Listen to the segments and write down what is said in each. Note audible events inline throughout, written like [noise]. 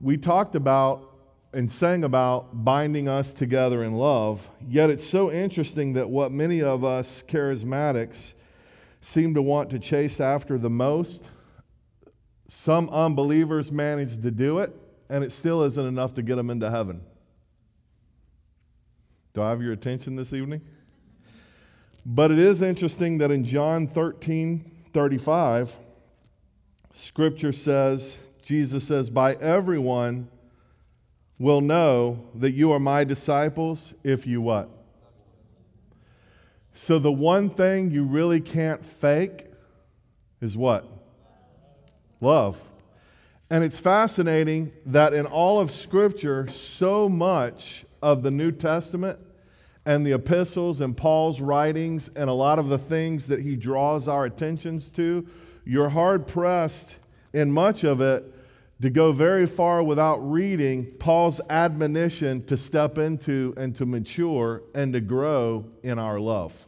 we talked about and sang about binding us together in love. Yet it's so interesting that what many of us charismatics seem to want to chase after the most, some unbelievers manage to do it, and it still isn't enough to get them into heaven. Do I have your attention this evening? But it is interesting that in John 13 35, Scripture says, Jesus says, By everyone will know that you are my disciples if you what? So the one thing you really can't fake is what? Love. And it's fascinating that in all of Scripture, so much of the New Testament and the epistles and Paul's writings and a lot of the things that he draws our attentions to, you're hard pressed in much of it to go very far without reading Paul's admonition to step into and to mature and to grow in our love.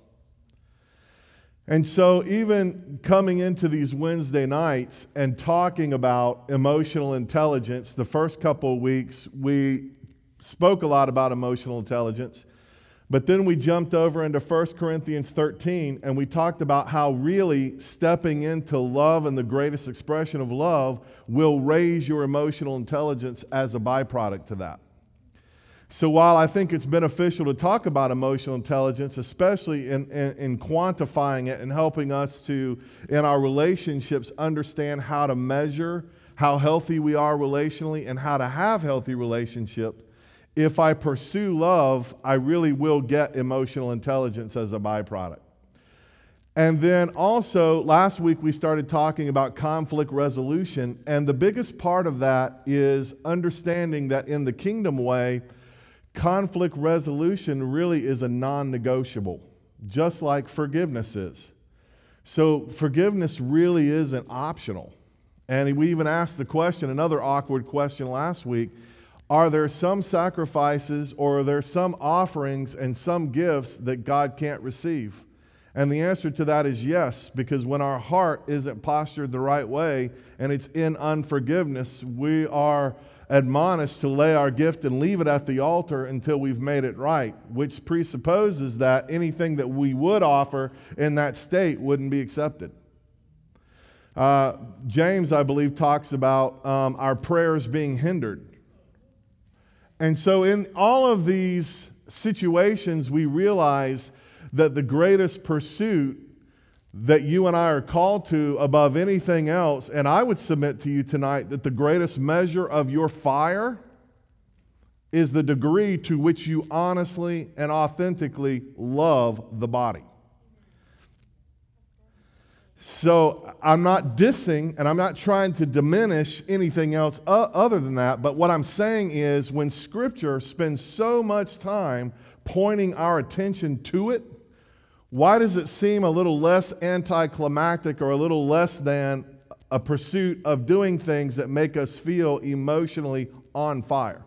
And so, even coming into these Wednesday nights and talking about emotional intelligence, the first couple of weeks we spoke a lot about emotional intelligence. But then we jumped over into 1 Corinthians 13 and we talked about how really stepping into love and the greatest expression of love will raise your emotional intelligence as a byproduct to that. So while I think it's beneficial to talk about emotional intelligence, especially in, in, in, quantifying it and helping us to, in our relationships, understand how to measure how healthy we are relationally and how to have healthy relationships, if I pursue love, I really will get emotional intelligence as a byproduct. And then also, last week we started talking about conflict resolution. And the biggest part of that is understanding that in the kingdom way, conflict resolution really is a non negotiable, just like forgiveness is. So, forgiveness really isn't optional. And we even asked the question, another awkward question last week are there some sacrifices or are there some offerings and some gifts that God can't receive? And the answer to that is yes, because when our heart isn't postured the right way and it's in unforgiveness, we are admonished to lay our gift and leave it at the altar until we've made it right, which presupposes that anything that we would offer in that state wouldn't be accepted. Uh, James, I believe, talks about um, our prayers being hindered. And so, in all of these situations, we realize that the greatest pursuit that you and I are called to above anything else, and I would submit to you tonight that the greatest measure of your fire is the degree to which you honestly and authentically love the body. So I'm not dissing and I'm not trying to diminish anything else other than that. But what I'm saying is when Scripture spends so much time pointing our attention to it, why does it seem a little less anticlimactic or a little less than a pursuit of doing things that make us feel emotionally on fire?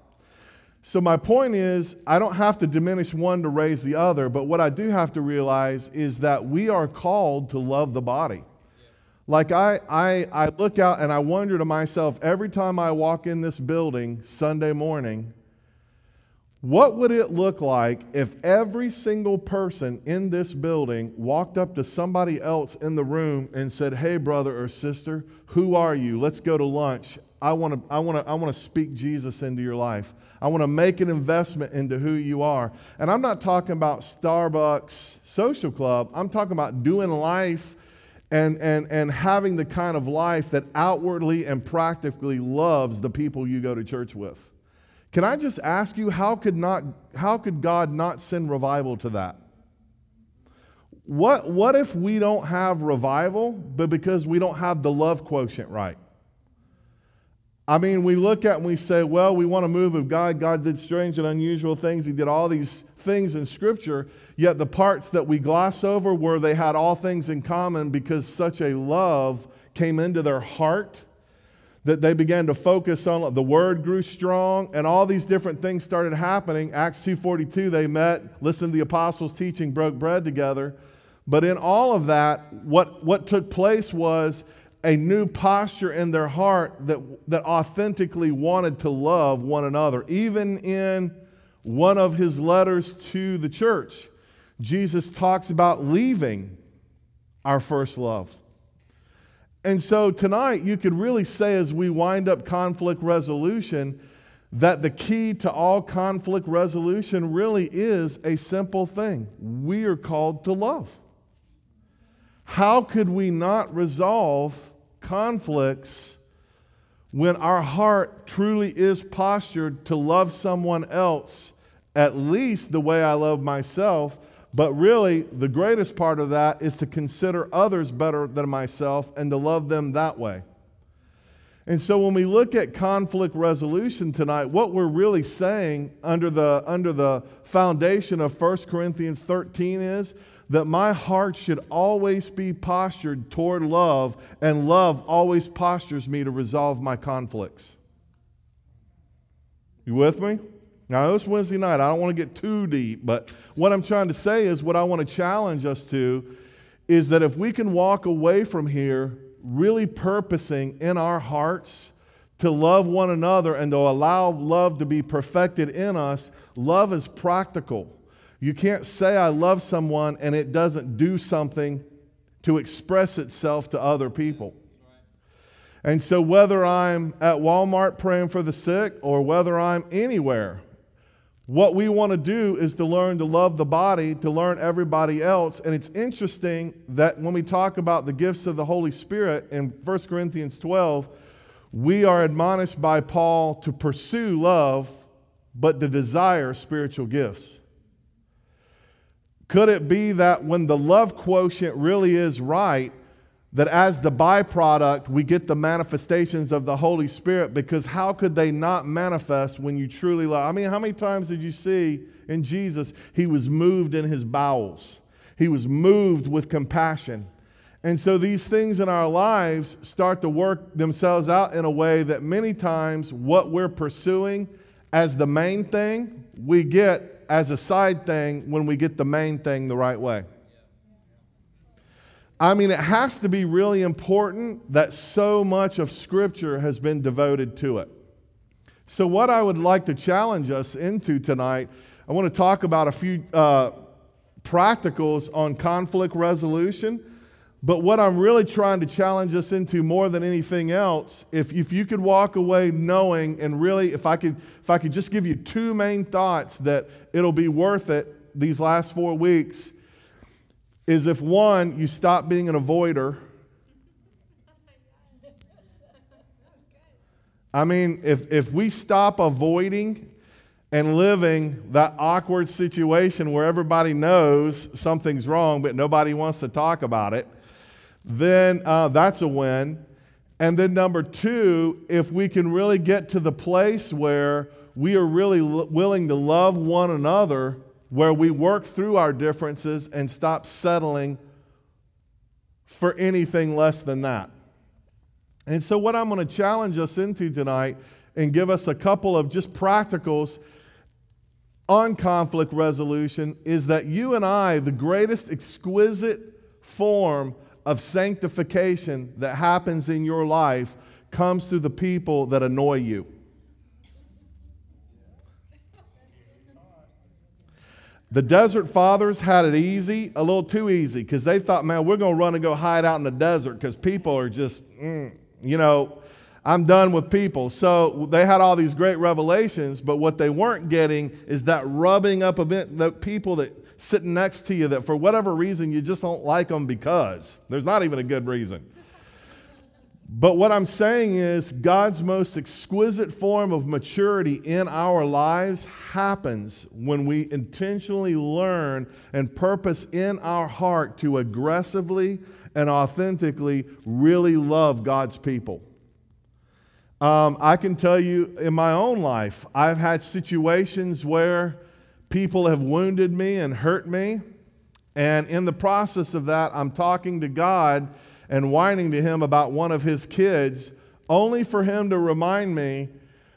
So, my point is, I don't have to diminish one to raise the other, but what I do have to realize is that we are called to love the body. Like, I, I, I look out and I wonder to myself every time I walk in this building Sunday morning, what would it look like if every single person in this building walked up to somebody else in the room and said, Hey, brother or sister, who are you? Let's go to lunch. I want to I want to I want to speak Jesus into your life. I want to make an investment into who you are. And I'm not talking about Starbucks social club. I'm talking about doing life and, and, and having the kind of life that outwardly and practically loves the people you go to church with. Can I just ask you, how could, not, how could God not send revival to that? What, what if we don't have revival, but because we don't have the love quotient right? I mean, we look at and we say, well, we want to move of God. God did strange and unusual things. He did all these things in Scripture, yet the parts that we gloss over where they had all things in common because such a love came into their heart that they began to focus on the word grew strong and all these different things started happening acts 2.42 they met listened to the apostles teaching broke bread together but in all of that what, what took place was a new posture in their heart that, that authentically wanted to love one another. Even in one of his letters to the church, Jesus talks about leaving our first love. And so tonight, you could really say, as we wind up conflict resolution, that the key to all conflict resolution really is a simple thing we are called to love. How could we not resolve conflicts when our heart truly is postured to love someone else at least the way I love myself? But really, the greatest part of that is to consider others better than myself and to love them that way. And so when we look at conflict resolution tonight, what we're really saying under the, under the foundation of 1 Corinthians 13 is that my heart should always be postured toward love, and love always postures me to resolve my conflicts. You with me? Now, it's Wednesday night. I don't want to get too deep, but what I'm trying to say is what I want to challenge us to is that if we can walk away from here really purposing in our hearts to love one another and to allow love to be perfected in us, love is practical. You can't say, I love someone, and it doesn't do something to express itself to other people. And so, whether I'm at Walmart praying for the sick or whether I'm anywhere, what we want to do is to learn to love the body, to learn everybody else. And it's interesting that when we talk about the gifts of the Holy Spirit in 1 Corinthians 12, we are admonished by Paul to pursue love, but to desire spiritual gifts. Could it be that when the love quotient really is right, that as the byproduct, we get the manifestations of the Holy Spirit? Because how could they not manifest when you truly love? I mean, how many times did you see in Jesus, he was moved in his bowels, he was moved with compassion. And so these things in our lives start to work themselves out in a way that many times what we're pursuing as the main thing, we get as a side thing when we get the main thing the right way. I mean, it has to be really important that so much of Scripture has been devoted to it. So, what I would like to challenge us into tonight, I want to talk about a few uh, practicals on conflict resolution but what I'm really trying to challenge us into more than anything else, if, if you could walk away knowing and really, if I could, if I could just give you two main thoughts that it'll be worth it these last four weeks, is if one, you stop being an avoider. I mean, if, if we stop avoiding and living that awkward situation where everybody knows something's wrong, but nobody wants to talk about it then uh, that's a win. And then, number two, if we can really get to the place where we are really l- willing to love one another, where we work through our differences and stop settling for anything less than that. And so, what I'm going to challenge us into tonight and give us a couple of just practicals on conflict resolution is that you and I, the greatest exquisite form of sanctification that happens in your life comes through the people that annoy you. The desert fathers had it easy, a little too easy, because they thought, man, we're going to run and go hide out in the desert because people are just, mm, you know, I'm done with people. So they had all these great revelations, but what they weren't getting is that rubbing up of people that sitting next to you that for whatever reason you just don't like them because there's not even a good reason. But what I'm saying is, God's most exquisite form of maturity in our lives happens when we intentionally learn and purpose in our heart to aggressively and authentically really love God's people. Um, I can tell you in my own life, I've had situations where people have wounded me and hurt me. And in the process of that, I'm talking to God and whining to Him about one of His kids, only for Him to remind me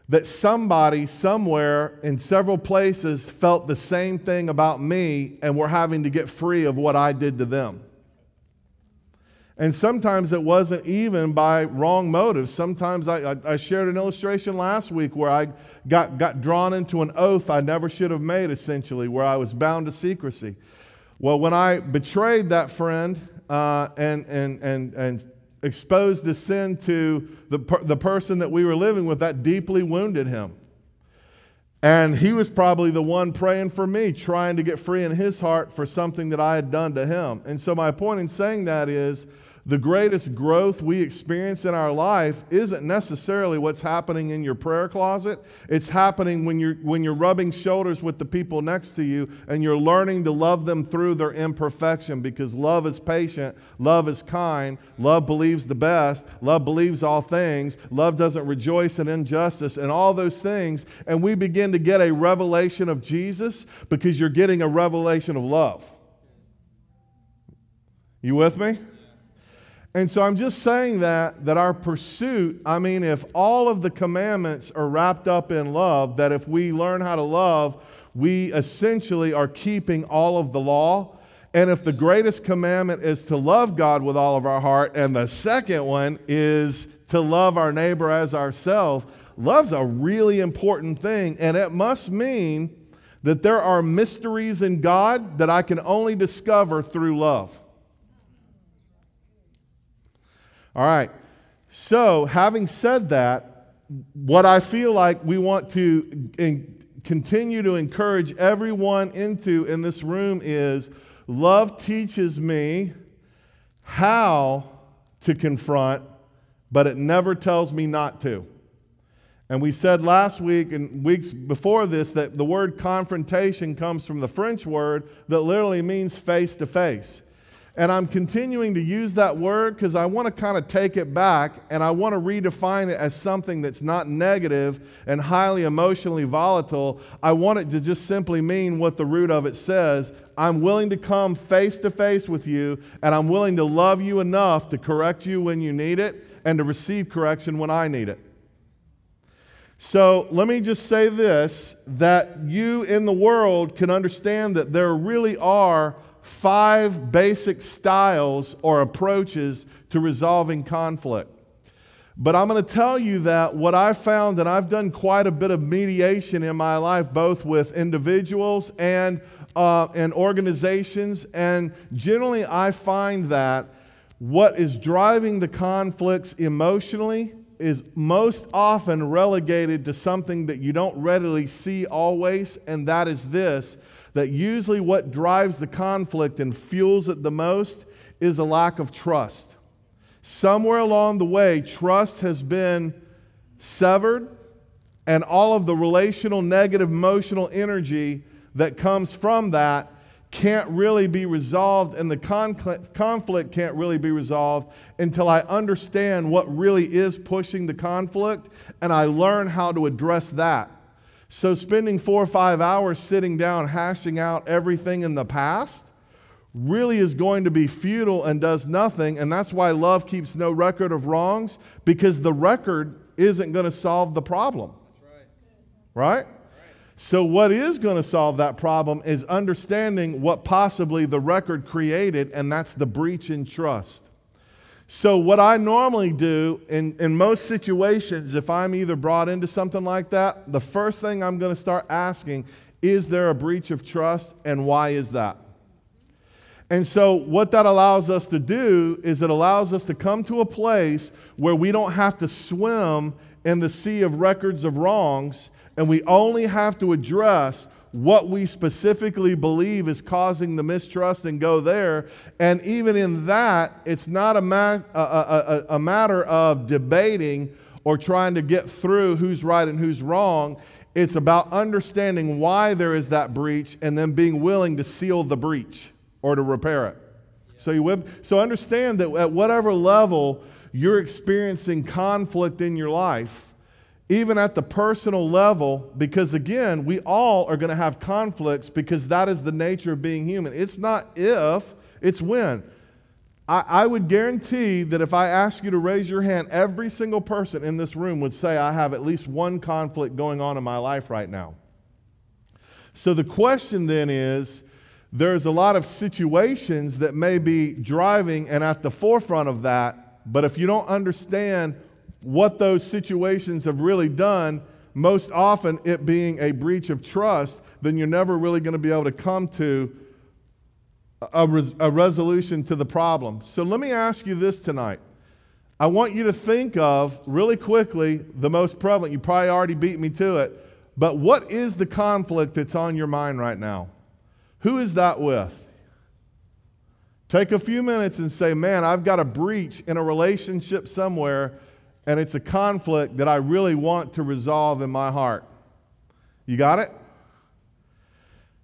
that somebody somewhere in several places felt the same thing about me and were having to get free of what I did to them. And sometimes it wasn't even by wrong motives. Sometimes I, I, I, shared an illustration last week where I got, got drawn into an oath I never should have made, essentially, where I was bound to secrecy. Well, when I betrayed that friend uh, and, and, and, and exposed the sin to the, per- the person that we were living with, that deeply wounded him. And he was probably the one praying for me, trying to get free in his heart for something that I had done to him. And so, my point in saying that is the greatest growth we experience in our life isn't necessarily what's happening in your prayer closet. It's happening when you're, when you're rubbing shoulders with the people next to you and you're learning to love them through their imperfection because love is patient, love is kind, love believes the best, love believes all things, love doesn't rejoice in injustice, and all those things. And we begin to get a revelation of Jesus because you're getting a revelation of love. You with me? And so I'm just saying that that our pursuit, I mean if all of the commandments are wrapped up in love, that if we learn how to love, we essentially are keeping all of the law. And if the greatest commandment is to love God with all of our heart and the second one is to love our neighbor as ourselves, love's a really important thing and it must mean that there are mysteries in God that I can only discover through love. All right. So, having said that, what I feel like we want to continue to encourage everyone into in this room is love teaches me how to confront, but it never tells me not to. And we said last week and weeks before this that the word confrontation comes from the French word that literally means face to face. And I'm continuing to use that word because I want to kind of take it back and I want to redefine it as something that's not negative and highly emotionally volatile. I want it to just simply mean what the root of it says. I'm willing to come face to face with you and I'm willing to love you enough to correct you when you need it and to receive correction when I need it. So let me just say this that you in the world can understand that there really are five basic styles or approaches to resolving conflict. But I'm going to tell you that what I've found, and I've done quite a bit of mediation in my life, both with individuals and, uh, and organizations, and generally I find that what is driving the conflicts emotionally is most often relegated to something that you don't readily see always, and that is this that usually what drives the conflict and fuels it the most is a lack of trust. Somewhere along the way, trust has been severed, and all of the relational, negative, emotional energy that comes from that can't really be resolved, and the conflict can't really be resolved until I understand what really is pushing the conflict and I learn how to address that. So, spending four or five hours sitting down hashing out everything in the past really is going to be futile and does nothing. And that's why love keeps no record of wrongs, because the record isn't going to solve the problem. Right. right? So, what is going to solve that problem is understanding what possibly the record created, and that's the breach in trust. So, what I normally do in, in most situations, if I'm either brought into something like that, the first thing I'm going to start asking is there a breach of trust and why is that? And so, what that allows us to do is it allows us to come to a place where we don't have to swim in the sea of records of wrongs and we only have to address what we specifically believe is causing the mistrust and go there. And even in that, it's not a, ma- a, a, a, matter of debating or trying to get through who's right and who's wrong. It's about understanding why there is that breach and then being willing to seal the breach or to repair it. So you with, so understand that at whatever level you're experiencing conflict in your life, even at the personal level, because again, we all are going to have conflicts because that is the nature of being human. It's not if, it's when. I, I, would guarantee that if I ask you to raise your hand, every single person in this room would say, I have at least one conflict going on in my life right now. So the question then is there's a lot of situations that may be driving and at the forefront of that, but if you don't understand what those situations have really done, most often it being a breach of trust, then you're never really going to be able to come to a, res- a resolution to the problem. So let me ask you this tonight. I want you to think of really quickly the most prevalent. You probably already beat me to it, but what is the conflict that's on your mind right now? Who is that with? Take a few minutes and say, Man, I've got a breach in a relationship somewhere, and it's a conflict that I really want to resolve in my heart. You got it?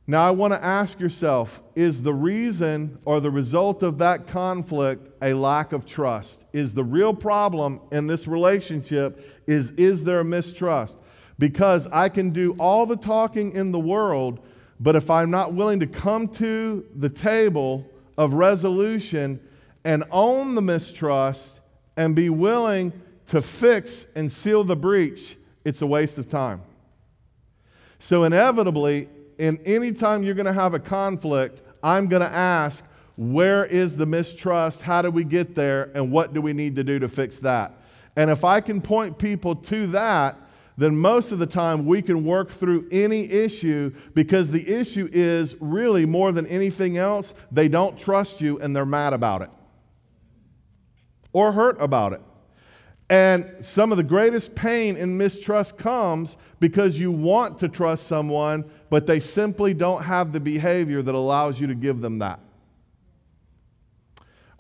Now, I want to ask yourself is the reason or the result of that conflict a lack of trust? Is the real problem in this relationship is is there mistrust? Because I can do all the talking in the world, but if I'm not willing to come to the table of resolution and own the mistrust and be willing to fix and seal the breach, it's a waste of time. So, inevitably, in any time you're going to have a conflict, I'm going to ask, where is the mistrust? How do we get there? And what do we need to do to fix that? And if I can point people to that, then most of the time we can work through any issue because the issue is really more than anything else, they don't trust you and they're mad about it or hurt about it. And some of the greatest pain and mistrust comes because you want to trust someone, but they simply don't have the behavior that allows you to give them that.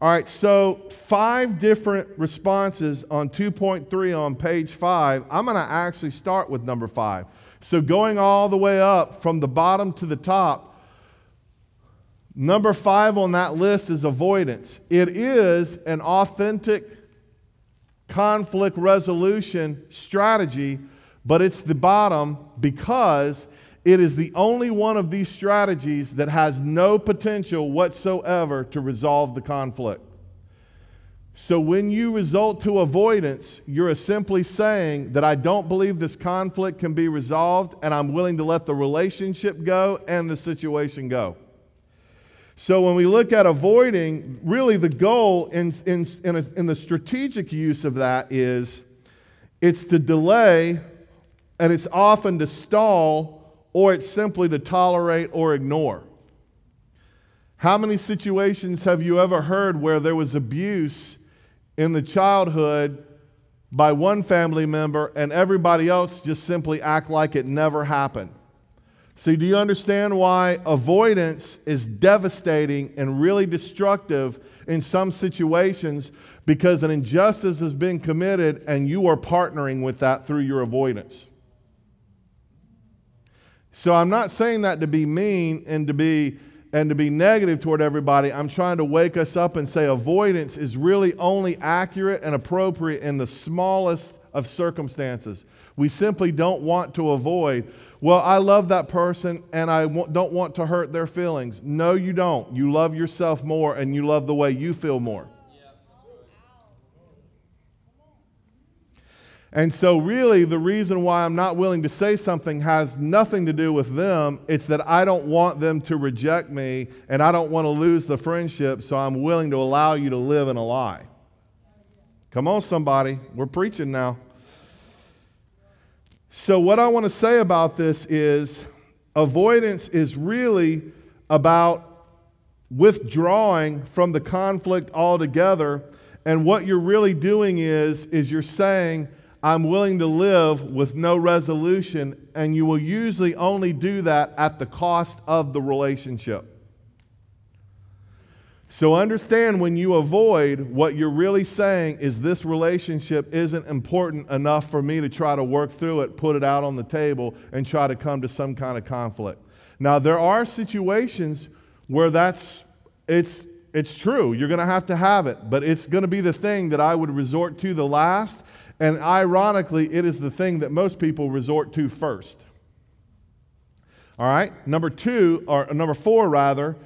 All right, so five different responses on 2.3 on page five. I'm going to actually start with number five. So, going all the way up from the bottom to the top, number five on that list is avoidance. It is an authentic conflict resolution strategy, but it's the bottom because it is the only one of these strategies that has no potential whatsoever to resolve the conflict. So when you result to avoidance, you're simply saying that I don't believe this conflict can be resolved and I'm willing to let the relationship go and the situation go. So when we look at avoiding, really the goal in, in, in, a, in, the strategic use of that is it's to delay and it's often to stall or it's simply to tolerate or ignore. How many situations have you ever heard where there was abuse in the childhood by one family member and everybody else just simply act like it never happened? See, do you understand why avoidance is devastating and really destructive in some situations? Because an injustice has been committed and you are partnering with that through your avoidance. So I'm not saying that to be mean and to be and to be negative toward everybody. I'm trying to wake us up and say avoidance is really only accurate and appropriate in the smallest of circumstances. We simply don't want to avoid well, I love that person and I don't want to hurt their feelings. No, you don't. You love yourself more and you love the way you feel more. And so, really, the reason why I'm not willing to say something has nothing to do with them. It's that I don't want them to reject me and I don't want to lose the friendship, so I'm willing to allow you to live in a lie. Come on, somebody. We're preaching now. So, what I want to say about this is avoidance is really about withdrawing from the conflict altogether. And what you're really doing is, is you're saying, I'm willing to live with no resolution, and you will usually only do that at the cost of the relationship. So understand when you avoid, what you're really saying is this relationship isn't important enough for me to try to work through it, put it out on the table, and try to come to some kind of conflict. Now, there are situations where that's it's it's true. You're going to have to have it, but it's going to be the thing that I would resort to the last, and ironically, it is the thing that most people resort to first. All right? Number 2 or number 4 rather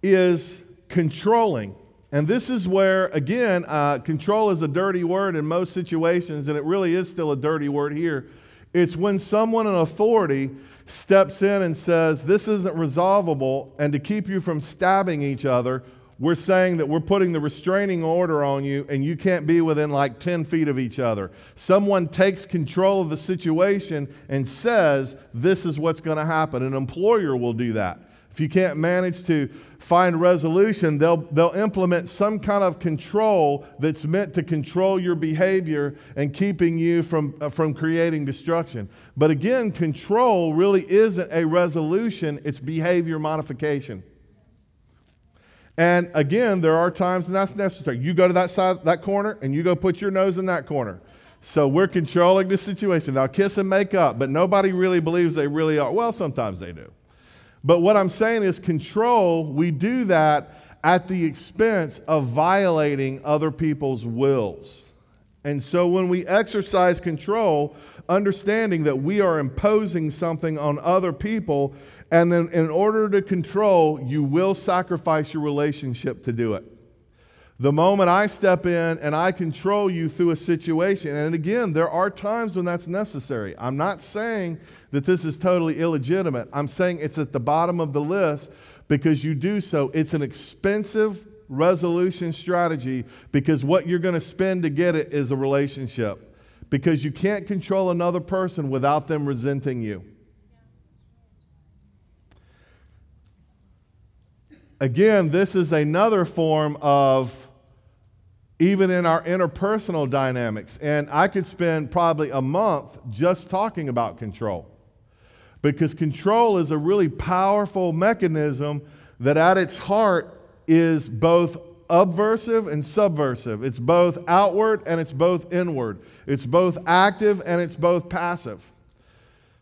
is controlling. And this is where, again, uh, control is a dirty word in most situations, and it really is still a dirty word here. It's when someone in authority steps in and says, This isn't resolvable, and to keep you from stabbing each other, we're saying that we're putting the restraining order on you and you can't be within like 10 feet of each other. Someone takes control of the situation and says, This is what's going to happen. An employer will do that. If you can't manage to find resolution, they'll, they'll implement some kind of control that's meant to control your behavior and keeping you from, uh, from creating destruction. But again, control really isn't a resolution, it's behavior modification. And again, there are times when that's necessary. You go to that side, that corner, and you go put your nose in that corner. So we're controlling the situation. They'll kiss and make up, but nobody really believes they really are. Well, sometimes they do. But what I'm saying is, control, we do that at the expense of violating other people's wills. And so when we exercise control, understanding that we are imposing something on other people, and then in order to control, you will sacrifice your relationship to do it. The moment I step in and I control you through a situation, and again, there are times when that's necessary. I'm not saying that this is totally illegitimate. I'm saying it's at the bottom of the list because you do so. It's an expensive resolution strategy because what you're going to spend to get it is a relationship. Because you can't control another person without them resenting you. Again, this is another form of even in our interpersonal dynamics. And I could spend probably a month just talking about control. Because control is a really powerful mechanism that at its heart is both subversive and subversive. It's both outward and it's both inward. It's both active and it's both passive.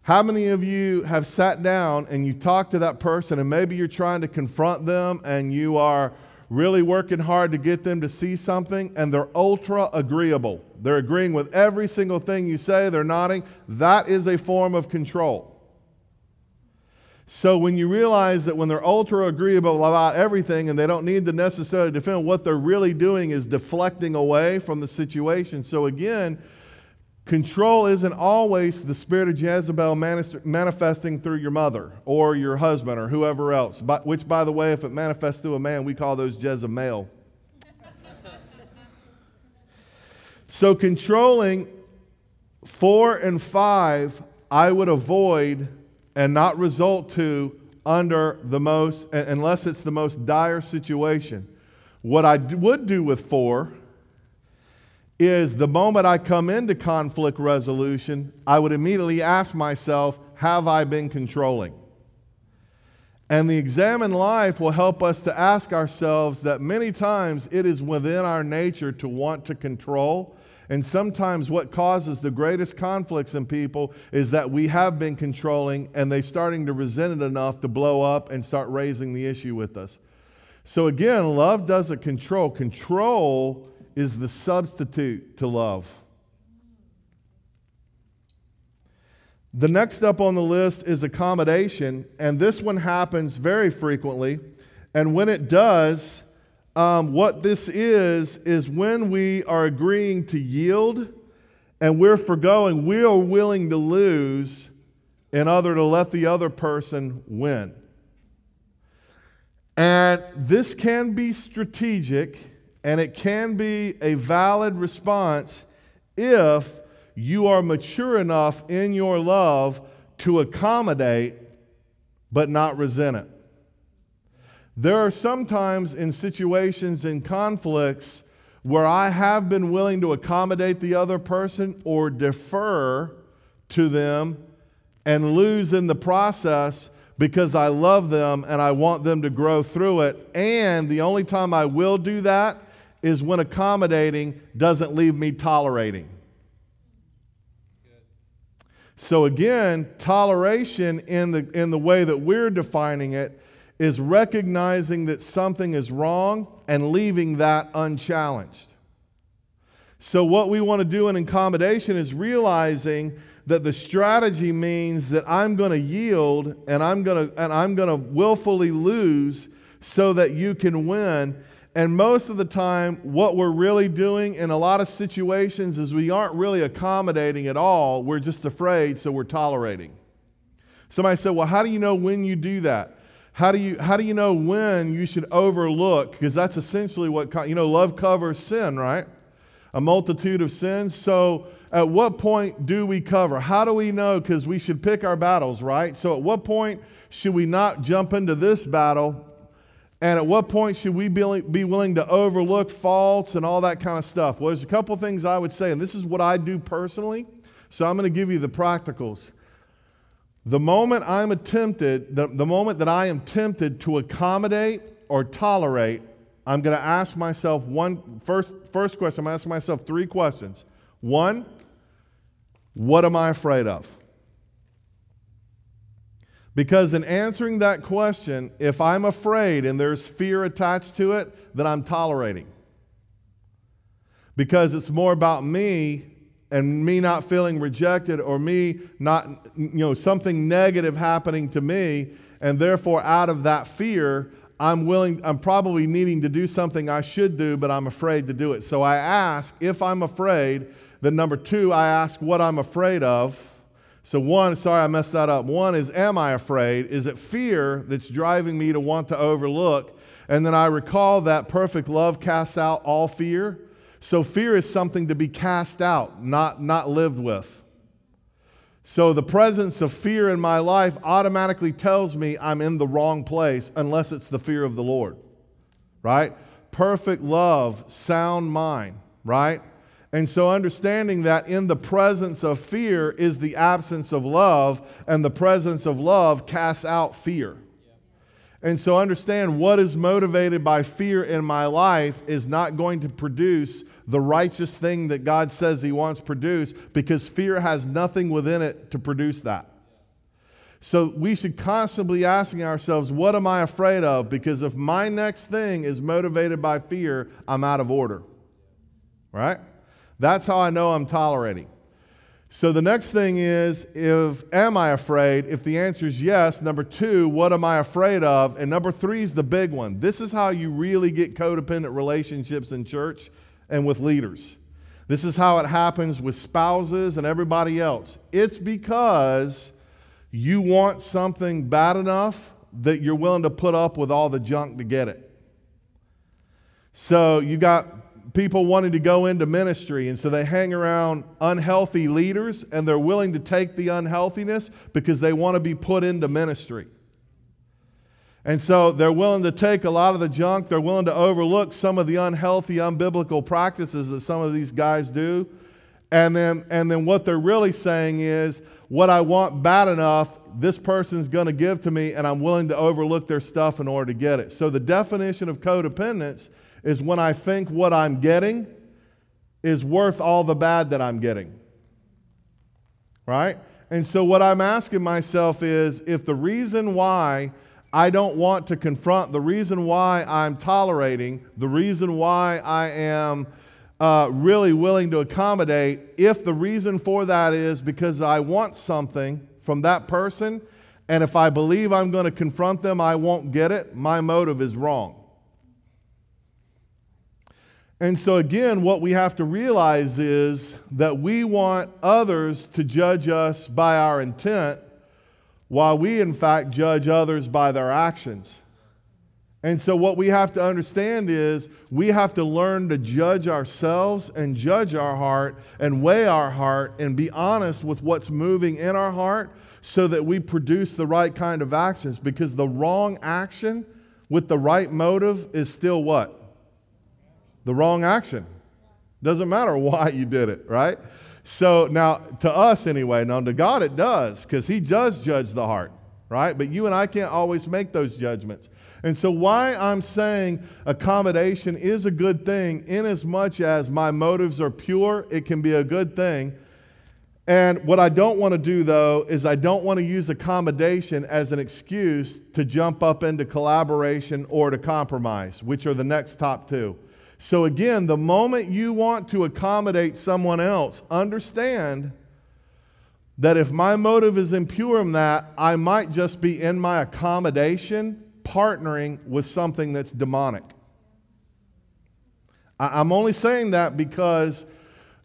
How many of you have sat down and you talked to that person and maybe you're trying to confront them and you are really working hard to get them to see something and they're ultra agreeable? They're agreeing with every single thing you say, they're nodding. That is a form of control. So when you realize that when they're ultra agreeable about everything and they don't need to necessarily defend, what they're really doing is deflecting away from the situation. So again, Control isn't always the spirit of Jezebel manifesting through your mother or your husband or whoever else, which, by the way, if it manifests through a man, we call those Jezebel. [laughs] so, controlling four and five, I would avoid and not result to under the most, unless it's the most dire situation. What I would do with four is the moment I come into conflict resolution, I would immediately ask myself, have I been controlling? And the examined life will help us to ask ourselves that many times it is within our nature to want to control. And sometimes what causes the greatest conflicts in people is that we have been controlling and they're starting to resent it enough to blow up and start raising the issue with us. So again, love doesn't control. Control is the substitute to love. The next up on the list is accommodation, and this one happens very frequently. And when it does, um, what this is, is when we are agreeing to yield and we're forgoing, we are willing to lose in order to let the other person win. And this can be strategic and it can be a valid response if you are mature enough in your love to accommodate but not resent it. There are sometimes in situations in conflicts where I have been willing to accommodate the other person or defer to them and lose in the process because I love them and I want them to grow through it. And the only time I will do that is when accommodating doesn't leave me tolerating. So, again, toleration in the, in the way that we're defining it is recognizing that something is wrong and leaving that unchallenged. So, what we want to do in accommodation is realizing that the strategy means that I'm going to yield and I'm going to, and I'm going to willfully lose so that you can win And most of the time, what we're really doing in a lot of situations is we aren't really accommodating at all. We're just afraid, so we're tolerating. Somebody said, Well, how do you know when you do that? How do you, how do you know when you should overlook? Because that's essentially what, you know, love covers sin, right? A multitude of sins. So, at what point do we cover? How do we know? Because we should pick our battles, right? So, at what point should we not jump into this battle? And at what point should we be, willing to overlook faults and all that kind of stuff? Well, there's a couple things I would say, and this is what I do personally. So, I'm going to give you the practicals. The moment I'm tempted, the, the moment that I am tempted to accommodate or tolerate, I'm going to ask myself one first, first question. I'm asking myself three questions. One, what am I afraid of? Because in answering that question, if I'm afraid and there's fear attached to it, then I'm tolerating. Because it's more about me and me not feeling rejected or me not, you know, something negative happening to me. And therefore, out of that fear, I'm willing, I'm probably needing to do something I should do, but I'm afraid to do it. So I ask if I'm afraid. Then, number two, I ask what I'm afraid of. So, one, sorry, I messed that up. One is, am I afraid? Is it fear that's driving me to want to overlook? And then I recall that perfect love casts out all fear. So fear is something to be cast out, not, not lived with. So the presence of fear in my life automatically tells me I'm in the wrong place unless it's the fear of the Lord, right? Perfect love, sound mind, right? And so understanding that in the presence of fear is the absence of love, and the presence of love casts out fear. And so understand what is motivated by fear in my life is not going to produce the righteous thing that God says He wants produced because fear has nothing within it to produce that. So we should constantly be asking ourselves, what am I afraid of? Because if my next thing is motivated by fear, I'm out of order. Right? That's how I know I'm tolerating. So the next thing is if am I afraid? If the answer is yes, number 2, what am I afraid of? And number 3 is the big one. This is how you really get codependent relationships in church and with leaders. This is how it happens with spouses and everybody else. It's because you want something bad enough that you're willing to put up with all the junk to get it. So you got people wanting to go into ministry, and so they hang around unhealthy leaders and they're willing to take the unhealthiness because they want to be put into ministry. And so they're willing to take a lot of the junk, they're willing to overlook some of the unhealthy, unbiblical practices that some of these guys do. And then, and then what they're really saying is, what I want bad enough, this person's going to give to me, and I'm willing to overlook their stuff in order to get it. So the definition of codependence is when I think what I'm getting is worth all the bad that I'm getting. Right? And so, what I'm asking myself is if the reason why I don't want to confront, the reason why I'm tolerating, the reason why I am uh, really willing to accommodate, if the reason for that is because I want something from that person, and if I believe I'm going to confront them, I won't get it, my motive is wrong. And so, again, what we have to realize is that we want others to judge us by our intent, while we, in fact, judge others by their actions. And so, what we have to understand is we have to learn to judge ourselves and judge our heart and weigh our heart and be honest with what's moving in our heart so that we produce the right kind of actions. Because the wrong action with the right motive is still what? The wrong action. Doesn't matter why you did it, right? So now, to us anyway, now to God it does, because He does judge the heart, right? But you and I can't always make those judgments. And so, why I'm saying accommodation is a good thing, in as much as my motives are pure, it can be a good thing. And what I don't want to do, though, is I don't want to use accommodation as an excuse to jump up into collaboration or to compromise, which are the next top two. So, again, the moment you want to accommodate someone else, understand that if my motive is impure in that, I might just be in my accommodation partnering with something that's demonic. I'm only saying that because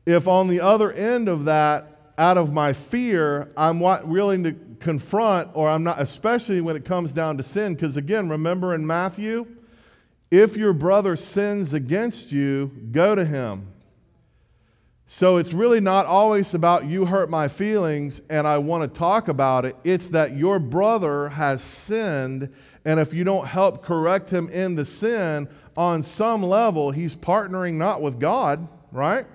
if on the other end of that, out of my fear, I'm willing to confront, or I'm not, especially when it comes down to sin, because again, remember in Matthew, if your brother sins against you, go to him. So it's really not always about you hurt my feelings and I want to talk about it. It's that your brother has sinned, and if you don't help correct him in the sin, on some level, he's partnering not with God, right?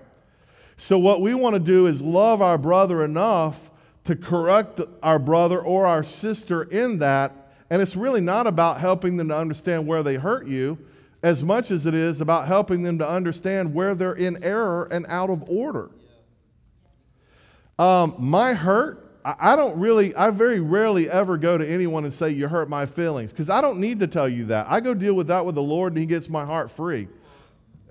So what we want to do is love our brother enough to correct our brother or our sister in that. And it's really not about helping them to understand where they hurt you as much as it is about helping them to understand where they're in error and out of order. Um, my hurt, I, don't really, I very rarely ever go to anyone and say, You hurt my feelings, because I don't need to tell you that. I go deal with that with the Lord and He gets my heart free.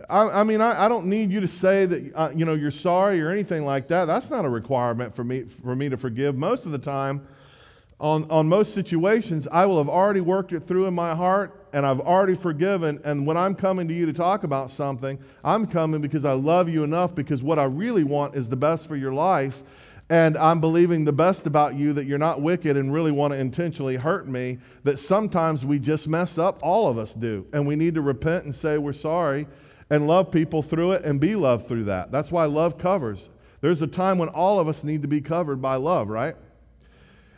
I, I mean, I, I, don't need you to say that, uh, you know, you're sorry or anything like that. That's not a requirement for me, for me to forgive. Most of the time, on, on most situations, I will have already worked it through in my heart and I've already forgiven. And when I'm coming to you to talk about something, I'm coming because I love you enough because what I really want is the best for your life. And I'm believing the best about you that you're not wicked and really want to intentionally hurt me. That sometimes we just mess up, all of us do. And we need to repent and say we're sorry and love people through it and be loved through that. That's why love covers. There's a time when all of us need to be covered by love, right?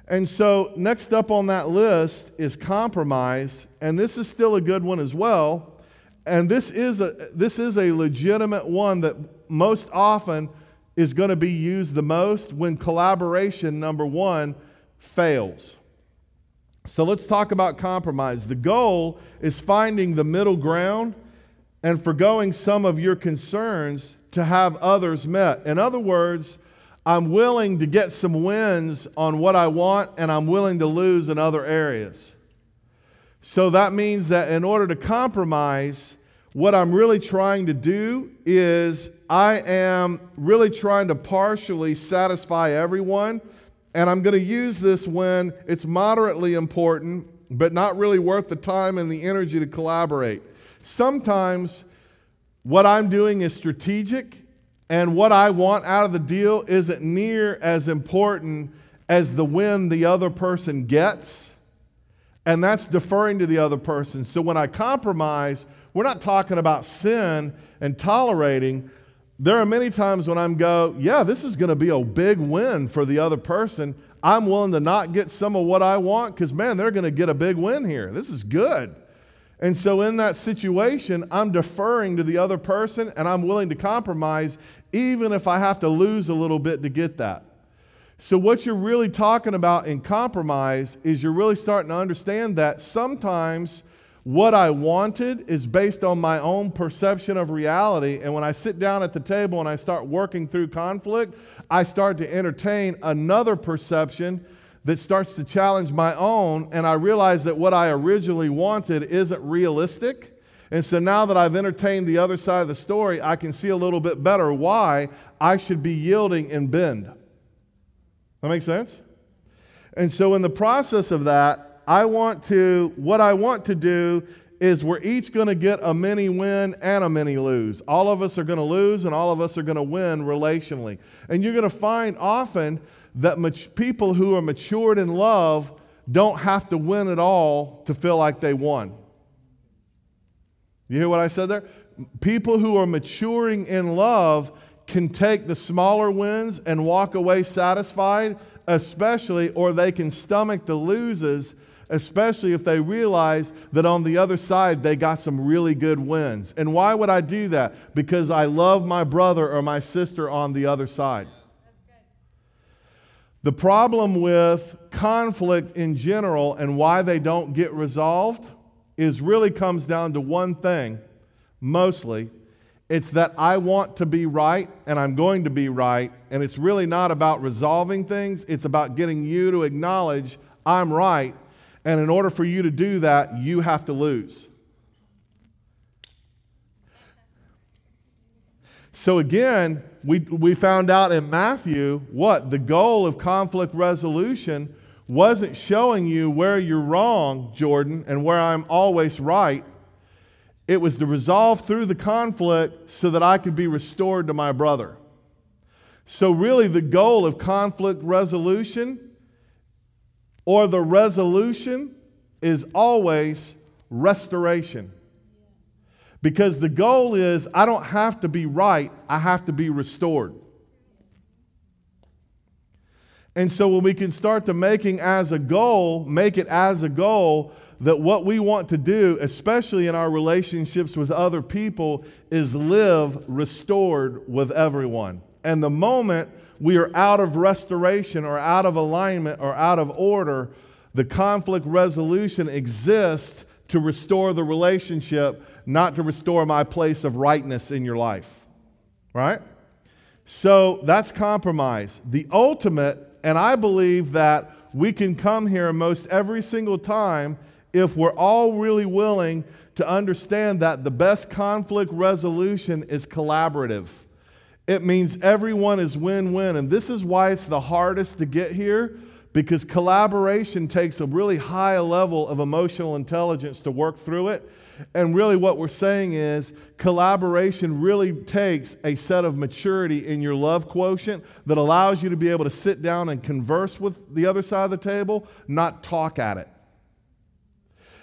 And so, next up on that list is compromise, and this is still a good one as well. And this is a, this is a legitimate one that most often is going to be used the most when collaboration, number one, fails. So let's talk about compromise. The goal is finding the middle ground and foregoing some of your concerns to have others met. In other words, I'm willing to get some wins on what I want, and I'm willing to lose in other areas. So that means that in order to compromise, what I'm really trying to do is I am really trying to partially satisfy everyone. And I'm going to use this when it's moderately important, but not really worth the time and the energy to collaborate. Sometimes what I'm doing is strategic and what I want out of the deal isn't near as important as the win the other person gets. And that's deferring to the other person. So when I compromise, we're not talking about sin and tolerating. There are many times when I'm go, yeah, this is going to be a big win for the other person. I'm willing to not get some of what I want because, man, they're going to get a big win here. This is good. And so, in that situation, I'm deferring to the other person and I'm willing to compromise even if I have to lose a little bit to get that. So, what you're really talking about in compromise is you're really starting to understand that sometimes what I wanted is based on my own perception of reality. And when I sit down at the table and I start working through conflict, I start to entertain another perception that starts to challenge my own. And I realize that what I originally wanted isn't realistic. And so now that I've entertained the other side of the story, I can see a little bit better why I should be yielding and bend. That makes sense? And so in the process of that, I want to, what I want to do is we're each going to get a mini win and a mini lose. All of us are going to lose and all of us are going to win relationally. And you're going to find often that mat- people who are matured in love don't have to win it all to feel like they won. You hear what I said there? People who are maturing in love can take the smaller wins and walk away satisfied, especially, or they can stomach the loses, especially if they realize that on the other side they got some really good wins. And why would I do that? Because I love my brother or my sister on the other side. The problem with conflict in general and why they don't get resolved is really comes down to one thing, mostly. It's that I want to be right and I'm going to be right. And it's really not about resolving things, it's about getting you to acknowledge I'm right. And in order for you to do that, you have to lose. So again, we, we found out in Matthew what? The goal of conflict resolution wasn't showing you where you're wrong, Jordan, and where I'm always right. It was to resolve through the conflict so that I could be restored to my brother. So, really, the goal of conflict resolution or the resolution is always restoration. Because the goal is I don't have to be right, I have to be restored. And so when we can start to making as a goal, make it as a goal that what we want to do, especially in our relationships with other people, is live restored with everyone. And the moment we are out of restoration or out of alignment or out of order, the conflict resolution exists to restore the relationship, not to restore my place of rightness in your life. Right? So that's compromise. The ultimate, and I believe that we can come here most every single time if we're all really willing to understand that the best conflict resolution is collaborative. It means everyone is win win. And this is why it's the hardest to get here because collaboration takes a really high level of emotional intelligence to work through it. And really, what we're saying is collaboration really takes a set of maturity in your love quotient that allows you to be able to sit down and converse with the other side of the table, not talk at it.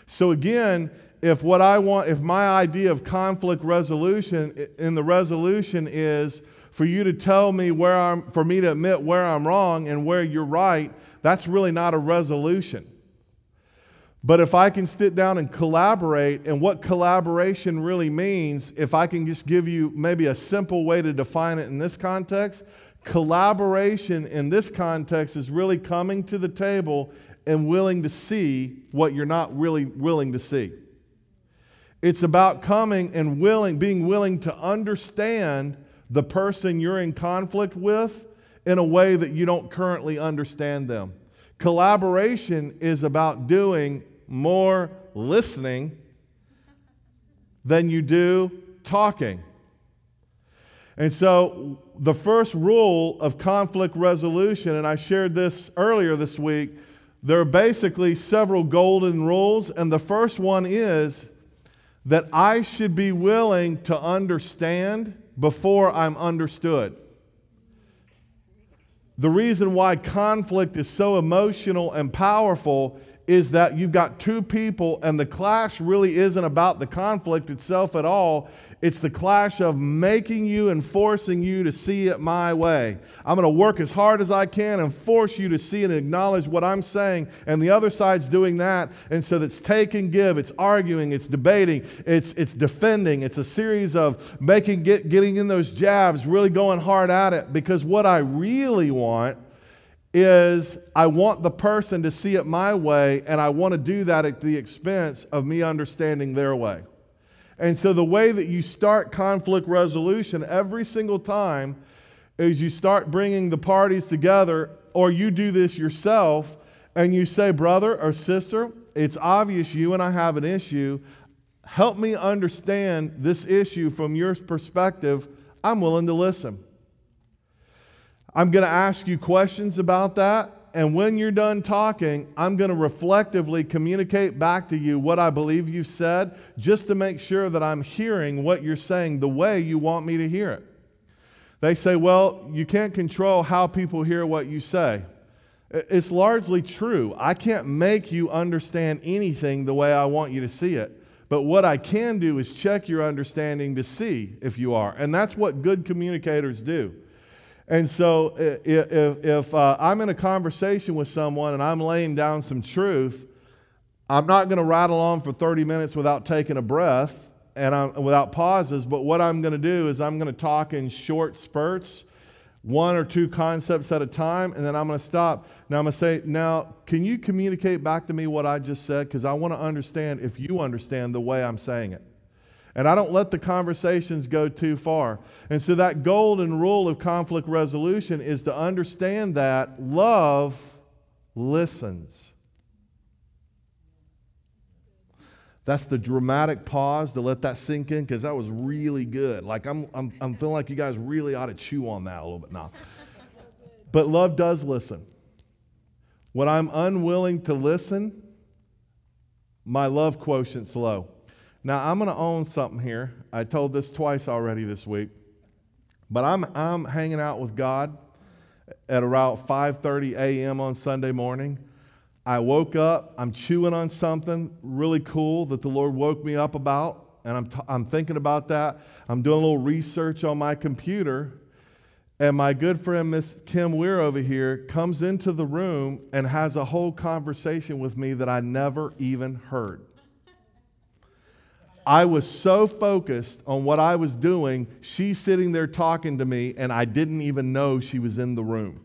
So, again, if what I want, if my idea of conflict resolution in the resolution is for you to tell me where I'm, for me to admit where I'm wrong and where you're right, that's really not a resolution. But if I can sit down and collaborate, and what collaboration really means, if I can just give you maybe a simple way to define it in this context, collaboration in this context is really coming to the table and willing to see what you're not really willing to see. It's about coming and willing, being willing to understand the person you're in conflict with in a way that you don't currently understand them. Collaboration is about doing more listening than you do talking. And so, the first rule of conflict resolution, and I shared this earlier this week, there are basically several golden rules. And the first one is that I should be willing to understand before I'm understood. The reason why conflict is so emotional and powerful is that you've got two people, and the clash really isn't about the conflict itself at all. It's the clash of making you and forcing you to see it my way. I'm going to work as hard as I can and force you to see and acknowledge what I'm saying, and the other side's doing that. And so it's take and give, it's arguing, it's debating, it's, it's defending. It's a series of making, get, getting in those jabs, really going hard at it, because what I really want is I want the person to see it my way, and I want to do that at the expense of me understanding their way. And so, the way that you start conflict resolution every single time is you start bringing the parties together, or you do this yourself, and you say, Brother or sister, it's obvious you and I have an issue. Help me understand this issue from your perspective. I'm willing to listen. I'm going to ask you questions about that. And when you're done talking, I'm going to reflectively communicate back to you what I believe you said, just to make sure that I'm hearing what you're saying the way you want me to hear it. They say, well, you can't control how people hear what you say. It's largely true. I can't make you understand anything the way I want you to see it. But what I can do is check your understanding to see if you are. And that's what good communicators do. And so, if, if uh, I'm in a conversation with someone and I'm laying down some truth, I'm not going to rattle on for 30 minutes without taking a breath and I'm, without pauses. But what I'm going to do is I'm going to talk in short spurts, one or two concepts at a time, and then I'm going to stop. Now, I'm going to say, Now, can you communicate back to me what I just said? Because I want to understand if you understand the way I'm saying it. And I don't let the conversations go too far. And so, that golden rule of conflict resolution is to understand that love listens. That's the dramatic pause to let that sink in because that was really good. Like, I'm, I'm, I'm feeling like you guys really ought to chew on that a little bit now. But love does listen. When I'm unwilling to listen, my love quotient's low. Now, I'm going to own something here. I told this twice already this week. But I'm, I'm hanging out with God at around 5:30 a.m. on Sunday morning. I woke up, I'm chewing on something really cool that the Lord woke me up about, and I'm, t- I'm thinking about that. I'm doing a little research on my computer, and my good friend, Miss Kim Weir over here, comes into the room and has a whole conversation with me that I never even heard. I was so focused on what I was doing, she's sitting there talking to me, and I didn't even know she was in the room.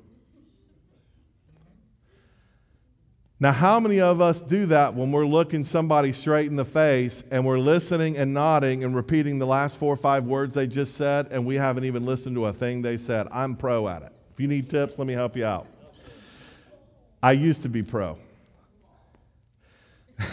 Now, how many of us do that when we're looking somebody straight in the face and we're listening and nodding and repeating the last four or five words they just said, and we haven't even listened to a thing they said? I'm pro at it. If you need tips, let me help you out. I used to be pro. [laughs]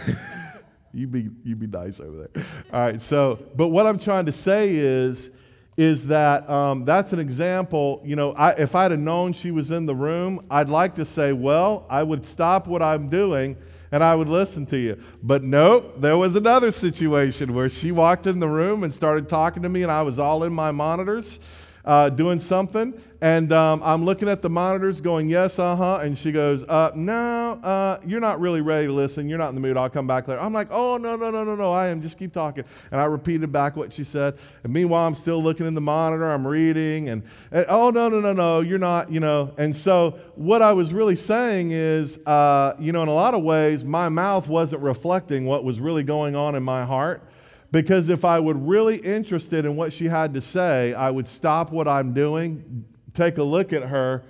you be you be nice over there. All right. So, but what I'm trying to say is, is that um, that's an example. You know, I, if I'd have known she was in the room, I'd like to say, well, I would stop what I'm doing and I would listen to you. But nope, there was another situation where she walked in the room and started talking to me, and I was all in my monitors uh, doing something, and um, I'm looking at the monitors going, yes, uh huh. And she goes, uh, no, uh, you're not really ready to listen. You're not in the mood. I'll come back later. I'm like, oh, no, no, no, no, no. I am. Just keep talking. And I repeated back what she said. And meanwhile, I'm still looking in the monitor. I'm reading. And, and oh, no, no, no, no. You're not, you know. And so what I was really saying is, uh, you know, in a lot of ways, my mouth wasn't reflecting what was really going on in my heart. Because if I would really interested in what she had to say, I would stop what I'm doing, take a look at her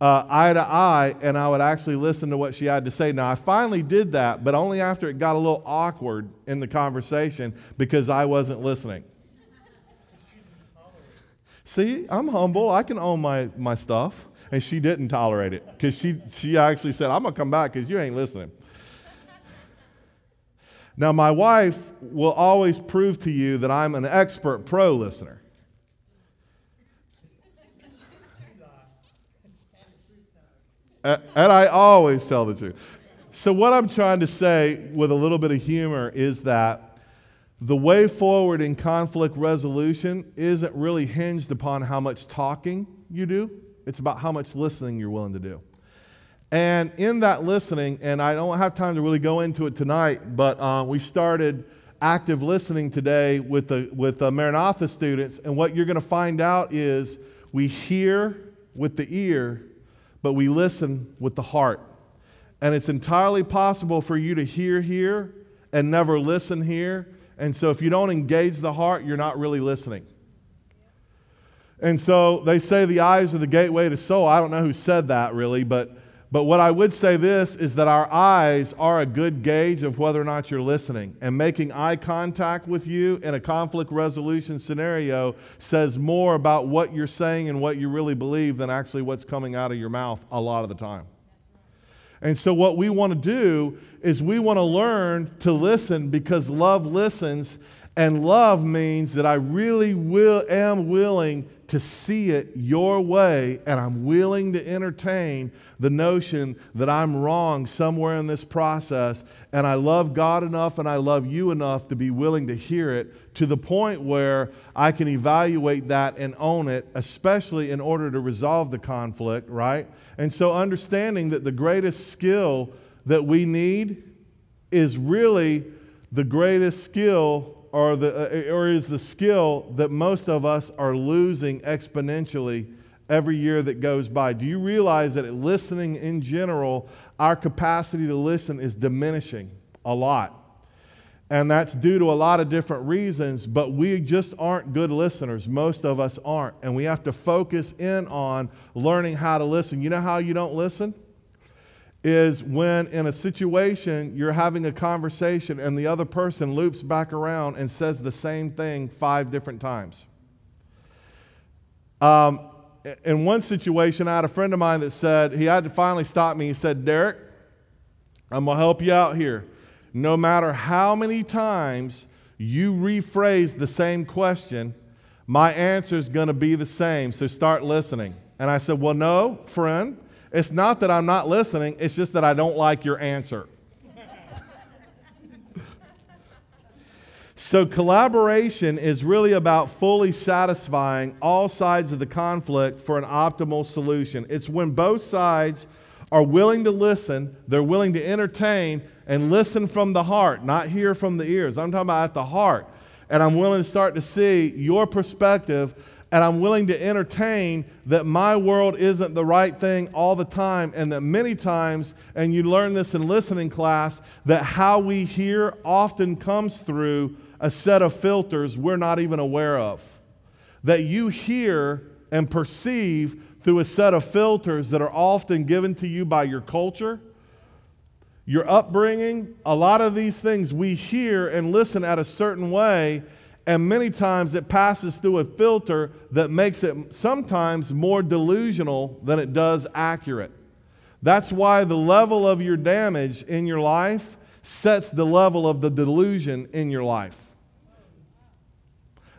uh, eye to eye and I would actually listen to what she had to say. Now, I finally did that, but only after it got a little awkward in the conversation because I wasn't listening. See, I'm humble. I can own my, my stuff. And she didn't tolerate it because she, she actually said, I'm going to come back because you ain't listening. Now, my wife will always prove to you that I'm an expert pro listener. And I always tell the truth. So, what I'm trying to say with a little bit of humor is that the way forward in conflict resolution isn't really hinged upon how much talking you do, it's about how much listening you're willing to do. And in that listening, and I don't have time to really go into it tonight, but uh, we started active listening today with the, with the Maranatha students, and what you're going to find out is we hear with the ear but we listen with the heart. And it's entirely possible for you to hear here and never listen here. And so if you don't engage the heart, you're not really listening. And so they say the eyes are the gateway to soul. I don't know who said that really, but but what I would say this is that our eyes are a good gauge of whether or not you're listening. And making eye contact with you in a conflict resolution scenario says more about what you're saying and what you really believe than actually what's coming out of your mouth a lot of the time. And so, what we want to do is we want to learn to listen because love listens. And love means that I really will, am willing to see it your way, and I'm willing to entertain the notion that I'm wrong somewhere in this process. And I love God enough and I love you enough to be willing to hear it to the point where I can evaluate that and own it, especially in order to resolve the conflict, right? And so, understanding that the greatest skill that we need is really the greatest skill or, the, uh, or is the skill that most of us are losing exponentially every year that goes by. Do you realize that listening in general, our capacity to listen is diminishing a lot? And that's due to a lot of different reasons, but we just aren't good listeners. Most of us aren't. And we have to focus in on learning how to listen. You know how you don't listen? Is when in a situation you're having a conversation and the other person loops back around and says the same thing five different times. Um, in one situation, I had a friend of mine that said, he had to finally stop me. He said, Derek, I'm going to help you out here. No matter how many times you rephrase the same question, my answer is going to be the same. So start listening. And I said, Well, no, friend. It's not that I'm not listening, it's just that I don't like your answer. So, collaboration is really about fully satisfying all sides of the conflict for an optimal solution. It's when both sides are willing to listen, they're willing to entertain, and listen from the heart, not hear from the ears. I'm talking about at the heart. And I'm willing to start to see your perspective, and I'm willing to entertain that my world isn't the right thing all the time, and that many times, and you learn this in listening class, that how we hear often comes through a set of filters we're not even aware of. That you hear and perceive through a set of filters that are often given to you by your culture, your upbringing. A lot of these things we hear and listen at a certain way, and many times it passes through a filter that makes it sometimes more delusional than it does accurate. That's why the level of your damage in your life sets the level of the delusion in your life.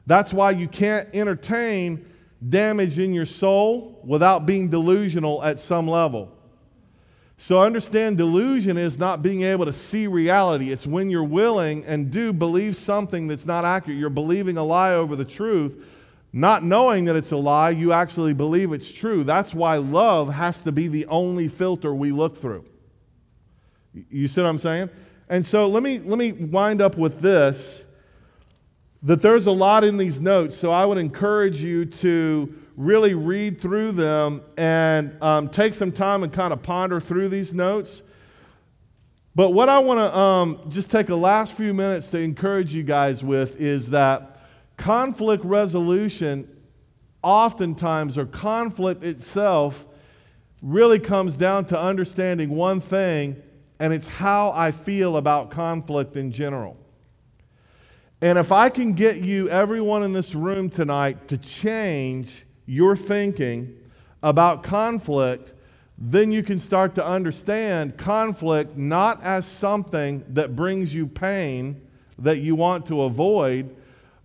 That's why you can't entertain damage in your soul without being delusional at some level. So understand delusion is not being able to see reality. It's when you're willing and do believe something that's not accurate. You're believing a lie over the truth, not knowing that it's a lie, you actually believe it's true. That's why love has to be the only filter we look through. You see what I'm saying? And so let me let me wind up with this that there's a lot in these notes, so I would encourage you to really read through them and um, take some time and kind of ponder through these notes. But what I want to um, just take a last few minutes to encourage you guys with is that conflict resolution, oftentimes, or conflict itself, really comes down to understanding one thing, and it's how I feel about conflict in general. And if I can get you, everyone in this room tonight, to change your thinking about conflict, then you can start to understand conflict not as something that brings you pain that you want to avoid,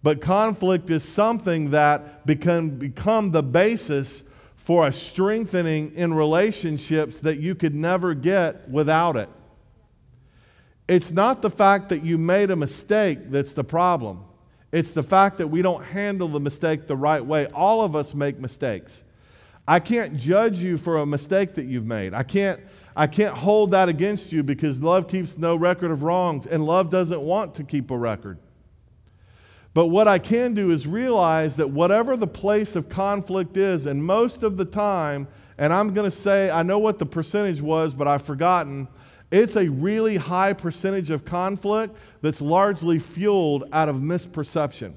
but conflict is something that can become the basis for a strengthening in relationships that you could never get without it. It's not the fact that you made a mistake that's the problem. It's the fact that we don't handle the mistake the right way. All of us make mistakes. I can't judge you for a mistake that you've made. I can't, I can't hold that against you because love keeps no record of wrongs, and love doesn't want to keep a record. But what I can do is realize that whatever the place of conflict is, and most of the time, and I'm going to say, I know what the percentage was, but I've forgotten it's a really high percentage of conflict that's largely fueled out of misperception.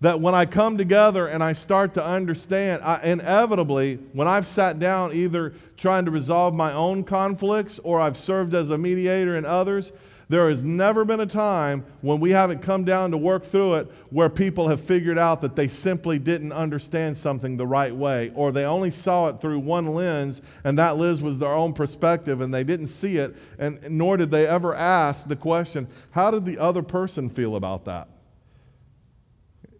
That when I come together and I start to understand, I, inevitably, when I've sat down either trying to resolve my own conflicts or I've served as a mediator in others, there has never been a time when we haven't come down to work through it where people have figured out that they simply didn't understand something the right way, or they only saw it through one lens, and that lens was their own perspective, and they didn't see it, and nor did they ever ask the question, How did the other person feel about that?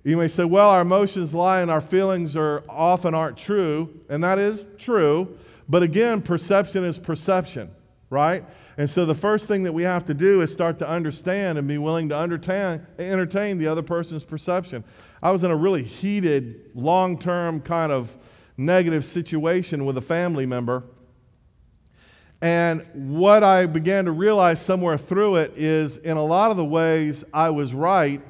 You may say, well, our emotions lie and our feelings are often aren't true, and that is true. But again, perception is perception, right? And so the first thing that we have to do is start to understand and be willing to entertain, entertain the other person's perception. I was in a really heated, long term kind of negative situation with a family member. And what I began to realize somewhere through it is, in a lot of the ways, I was right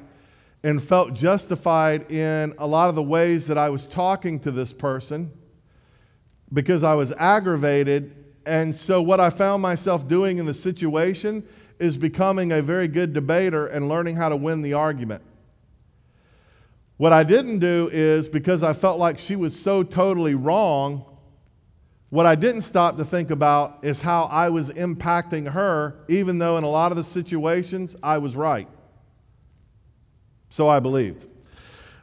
and felt justified in a lot of the ways that I was talking to this person because I was aggravated and so, what I found myself doing in the situation is becoming a very good debater and learning how to win the argument. What I didn't do is because I felt like she was so totally wrong, what I didn't stop to think about is how I was impacting her, even though in a lot of the situations I was right. So I believed.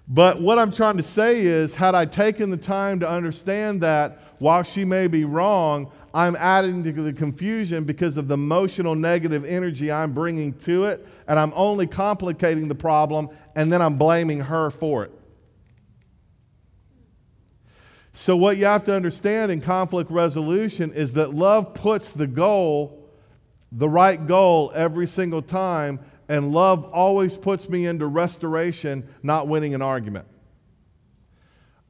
But what I'm trying to say is, had I taken the time to understand that while she may be wrong, I'm adding to the confusion because of the emotional negative energy I'm bringing to it, and I'm only complicating the problem, and then I'm blaming her for it. So, what you have to understand in conflict resolution is that love puts the goal, the right goal, every single time, And love always puts me into restoration, not winning an argument.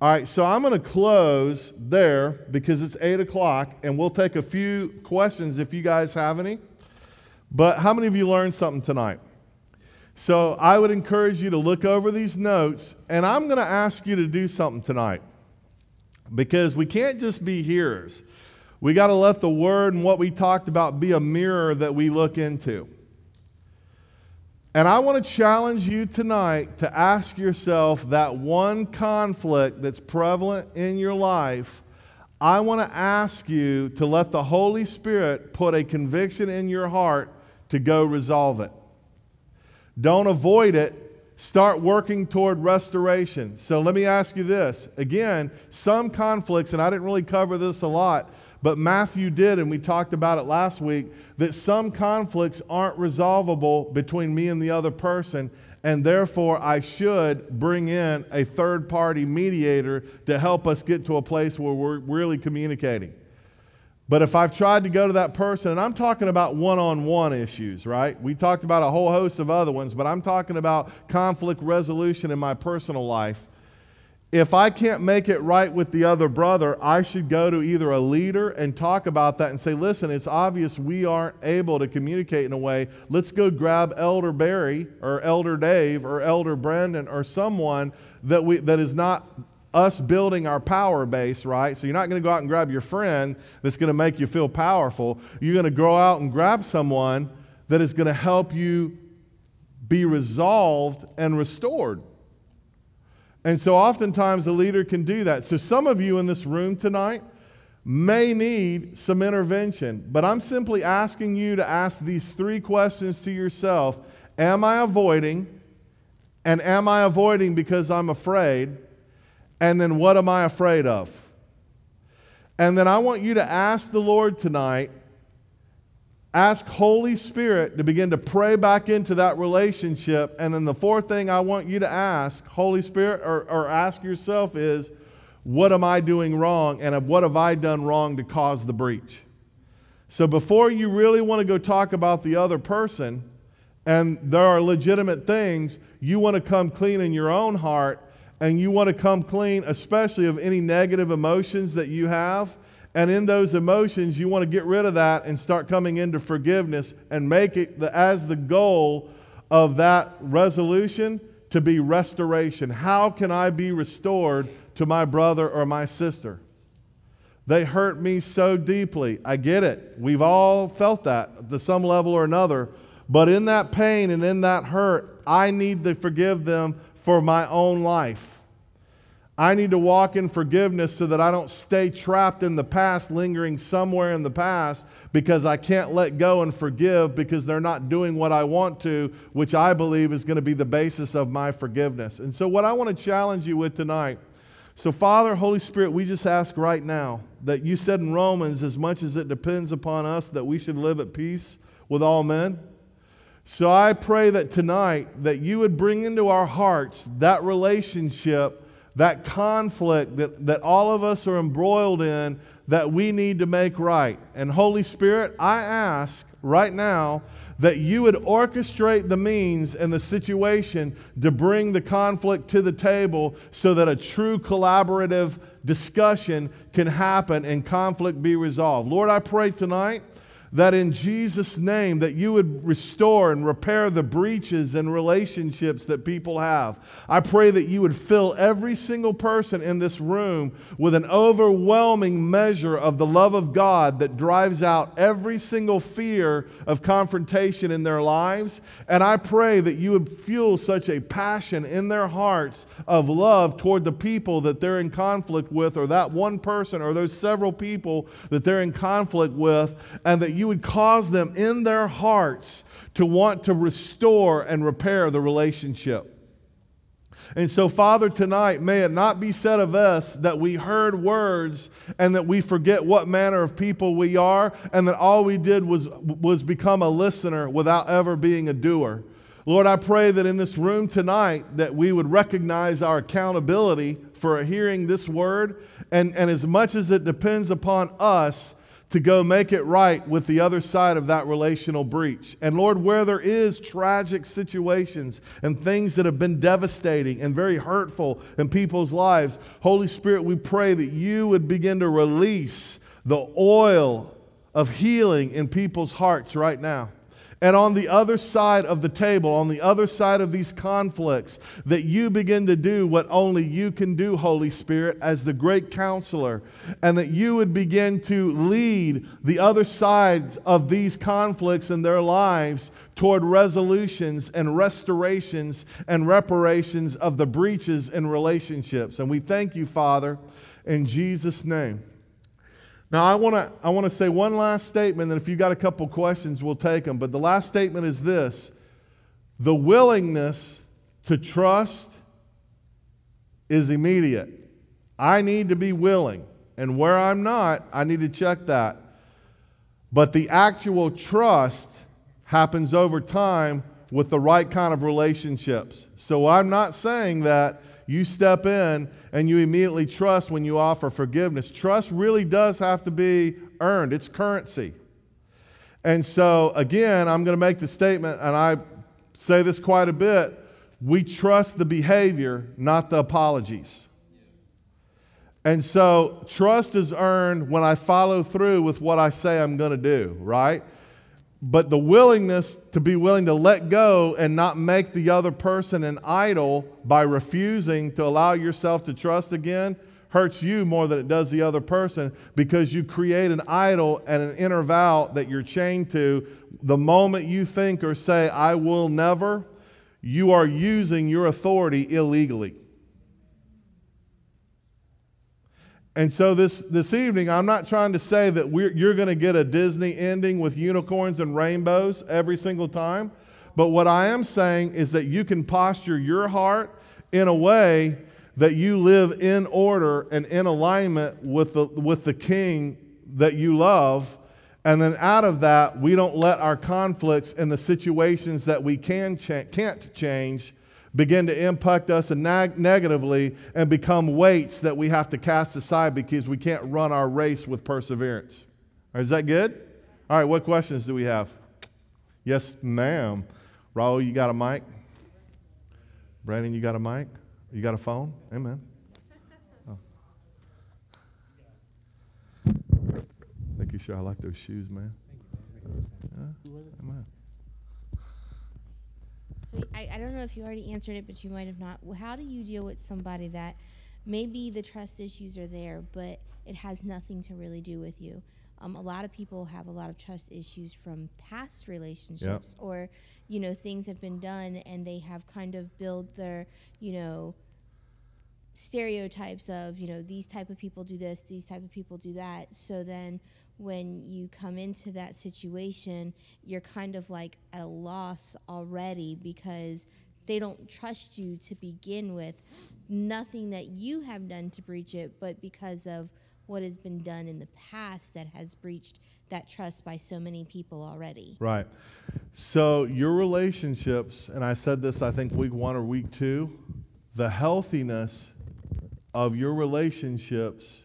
All right, so I'm going to close there because it's 8 o'clock, and we'll take a few questions if you guys have any. But how many of you learned something tonight? So I would encourage you to look over these notes, and I'm going to ask you to do something tonight because we can't just be hearers. We got to let the word and what we talked about be a mirror that we look into. And I want to challenge you tonight to ask yourself that one conflict that's prevalent in your life. I want to ask you to let the Holy Spirit put a conviction in your heart to go resolve it. Don't avoid it. Start working toward restoration. So let me ask you this. Again, some conflicts, and I didn't really cover this a lot, but Matthew did, and we talked about it last week, that some conflicts aren't resolvable between me and the other person, and therefore I should bring in a third party mediator to help us get to a place where we're really communicating. But if I've tried to go to that person, and I'm talking about one on one issues, right? We talked about a whole host of other ones, but I'm talking about conflict resolution in my personal life. If I can't make it right with the other brother, I should go to either a leader and talk about that and say, listen, it's obvious we aren't able to communicate in a way. Let's go grab Elder Barry or Elder Dave or Elder Brandon or someone that, we, that is not us building our power base, right? So you're not going to go out and grab your friend that's going to make you feel powerful. You're going to go out and grab someone that is going to help you be resolved and restored. And so oftentimes the leader can do that. So some of you in this room tonight may need some intervention, but I'm simply asking you to ask these three questions to yourself Am I avoiding? And am I avoiding because I'm afraid? And then what am I afraid of? And then I want you to ask the Lord tonight, ask Holy Spirit to begin to pray back into that relationship. And then the fourth thing I want you to ask, Holy Spirit, or, or ask yourself is, what am I doing wrong? And what have I done wrong to cause the breach? So before you really want to go talk about the other person, and there are legitimate things, you want to come clean in your own heart and you want to come clean, especially of any negative emotions that you have. And in those emotions, you want to get rid of that and start coming into forgiveness and make it the, as the goal of that resolution to be restoration. How can I be restored to my brother or my sister? They hurt me so deeply. I get it. We've all felt that to some level or another. But in that pain and in that hurt, I need to forgive them for my own life. I need to walk in forgiveness so that I don't stay trapped in the past, lingering somewhere in the past, because I can't let go and forgive because they're not doing what I want to, which I believe is going to be the basis of my forgiveness. And so, what I want to challenge you with tonight so, Father, Holy Spirit, we just ask right now that you said in Romans, as much as it depends upon us, that we should live at peace with all men. So I pray that tonight that you would bring into our hearts that relationship, that conflict that, that all of us are embroiled in that we need to make right. And Holy Spirit, I ask right now that you would orchestrate the means and the situation to bring the conflict to the table so that a true collaborative discussion can happen and conflict be resolved. Lord, I pray tonight that in Jesus' name that you would restore and repair the breaches and relationships that people have. I pray that you would fill every single person in this room with an overwhelming measure of the love of God that drives out every single fear of confrontation in their lives. And I pray that you would fuel such a passion in their hearts of love toward the people that they're in conflict with or that one person or those several people that they're in conflict with and that you would cause them in their hearts to want to restore and repair the relationship. And so, Father, tonight, may it not be said of us that we heard words and that we forget what manner of people we are, and that all we did was, was become a listener without ever being a doer. Lord, I pray that in this room tonight that we would recognize our accountability for hearing this word, and, and as much as it depends upon us to go make it right with the other side of that relational breach. And Lord, where there is tragic situations and things that have been devastating and very hurtful in people's lives, Holy Spirit, we pray that you would begin to release the oil of healing in people's hearts right now. And on the other side of the table, on the other side of these conflicts, that you begin to do what only you can do, Holy Spirit, as the great counselor, and that you would begin to lead the other sides of these conflicts in their lives toward resolutions and restorations and reparations of the breaches in relationships. And we thank you, Father, in Jesus' name. Now, I want to I want to say one last statement, and if you got a couple questions, we'll take them. But the last statement is this the willingness to trust is immediate. I need to be willing. And where I'm not, I need to check that. But the actual trust happens over time with the right kind of relationships. So I'm not saying that you step in and you immediately trust when you offer forgiveness. Trust really does have to be earned, it's currency. And so, again, I'm going to make the statement, and I say this quite a bit we trust the behavior, not the apologies. And so, trust is earned when I follow through with what I say I'm going to do, right? But the willingness to be willing to let go and not make the other person an idol by refusing to allow yourself to trust again hurts you more than it does the other person because you create an idol and an inner vow that you're chained to. The moment you think or say, I will never, you are using your authority illegally. And so this, this evening, I'm not trying to say that you're going to get a Disney ending with unicorns and rainbows every single time. But what I am saying is that you can posture your heart in a way that you live in order and in alignment with the, with the king that you love. And then out of that, we don't let our conflicts and the situations that we can cha- can't change begin to impact us neg- negatively and become weights that we have to cast aside because we can't run our race with perseverance. Right, is that good? All right, what questions do we have? Yes, ma'am. Raul, you got a mic? Brandon, you got a mic? You got a phone? Amen. Oh. Thank you, sir. I like those shoes, man. Yeah? Amen. So I, I don't know if you already answered it, but you might have not. How do you deal with somebody that maybe the trust issues are there, but it has nothing to really do with you? Um, a lot of people have a lot of trust issues from past relationships, yep. or you know things have been done and they have kind of built their you know stereotypes of you know these type of people do this, these type of people do that. So then when you come into that situation, you're kind of like at a loss already because they don't trust you to begin with. Nothing that you have done to breach it, but because of what has been done in the past that has breached that trust by so many people already. Right. So, your relationships, and I said this, I think, week one or week two, the healthiness of your relationships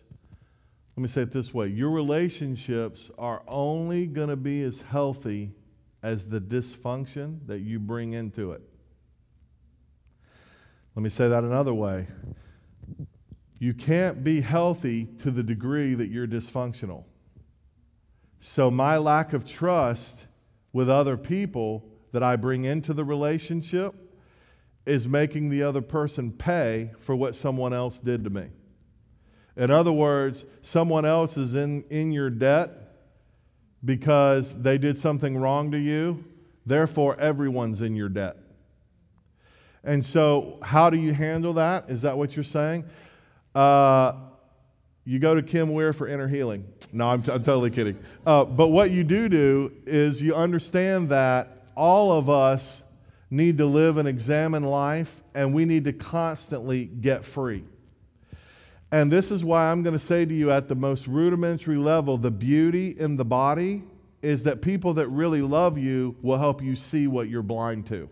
let me say it this way your relationships are only going to be as healthy as the dysfunction that you bring into it. Let me say that another way. You can't be healthy to the degree that you're dysfunctional. So, my lack of trust with other people that I bring into the relationship is making the other person pay for what someone else did to me. In other words, someone else is in, in your debt because they did something wrong to you. Therefore, everyone's in your debt. And so, how do you handle that? Is that what you're saying? Uh, you go to Kim Weir for inner healing. No, I'm, t- I'm totally kidding. Uh, but what you do do is you understand that all of us need to live and examine life, and we need to constantly get free. And this is why I'm going to say to you at the most rudimentary level the beauty in the body is that people that really love you will help you see what you're blind to.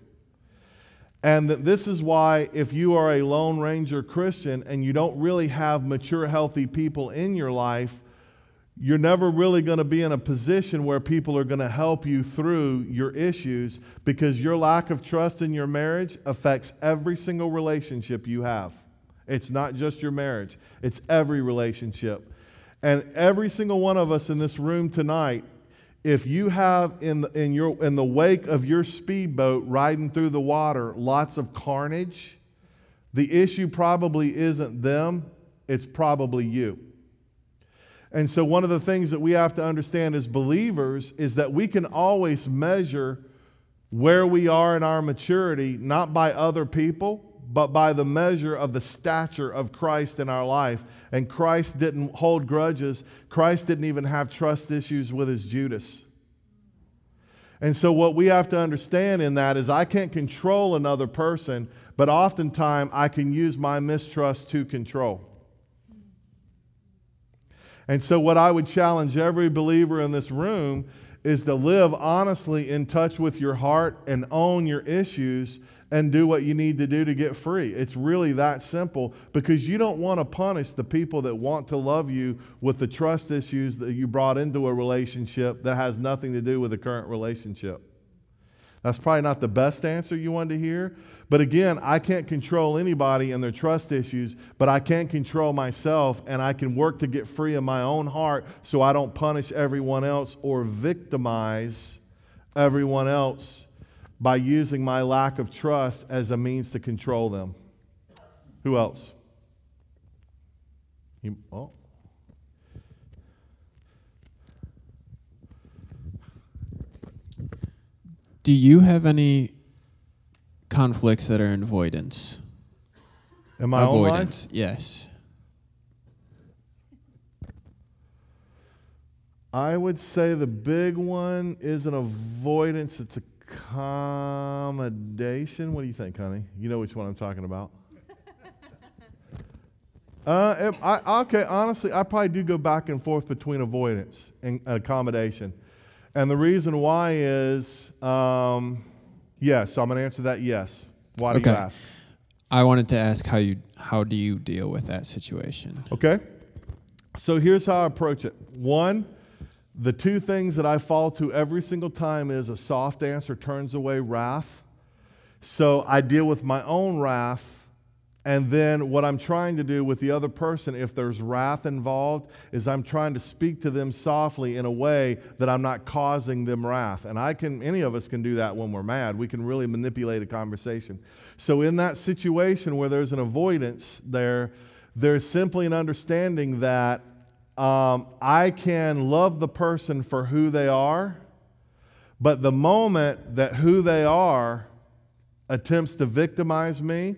And that this is why, if you are a Lone Ranger Christian and you don't really have mature, healthy people in your life, you're never really going to be in a position where people are going to help you through your issues because your lack of trust in your marriage affects every single relationship you have. It's not just your marriage, it's every relationship. And every single one of us in this room tonight, if you have in the, in your in the wake of your speedboat riding through the water lots of carnage, the issue probably isn't them, it's probably you. And so, one of the things that we have to understand as believers is that we can always measure where we are in our maturity, not by other people, but by the measure of the stature of Christ in our life. And Christ didn't hold grudges, Christ didn't even have trust issues with his Judas. And so, what we have to understand in that is I can't control another person, but oftentimes I can use my mistrust to control. And so, what I would challenge every believer in this room is to live honestly in touch with your heart and own your issues and do what you need to do to get free. It's really that simple because you don't want to punish the people that want to love you with the trust issues that you brought into a relationship that has nothing to do with the current relationship. That's probably not the best answer you wanted to hear. But again, I can't control anybody and their trust issues, but I can control myself and I can work to get free in my own heart so I don't punish everyone else or victimize everyone else by using my lack of trust as a means to control them. Who else? You, oh. Do you have any conflicts that are in avoidance? In my avoidance, yes. I would say the big one is an avoidance, it's a accommodation. What do you think, honey? You know which one I'm talking about. [laughs] Uh, I, okay, honestly, I probably do go back and forth between avoidance and accommodation. And the reason why is um, yes, so I'm going to answer that yes. Why do Okay. you ask? I wanted to ask how you how do you deal with that situation? Okay? So here's how I approach it. One, the two things that I fall to every single time is a soft answer turns away wrath. So I deal with my own wrath. And then what I'm trying to do with the other person, if there's wrath involved, is I'm trying to speak to them softly in a way that I'm not causing them wrath. And I can, any of us can do that when we're mad. We can really manipulate a conversation. So in that situation where there's an avoidance there, there's simply an understanding that um, I can love the person for who they are, but the moment that who they are attempts to victimize me,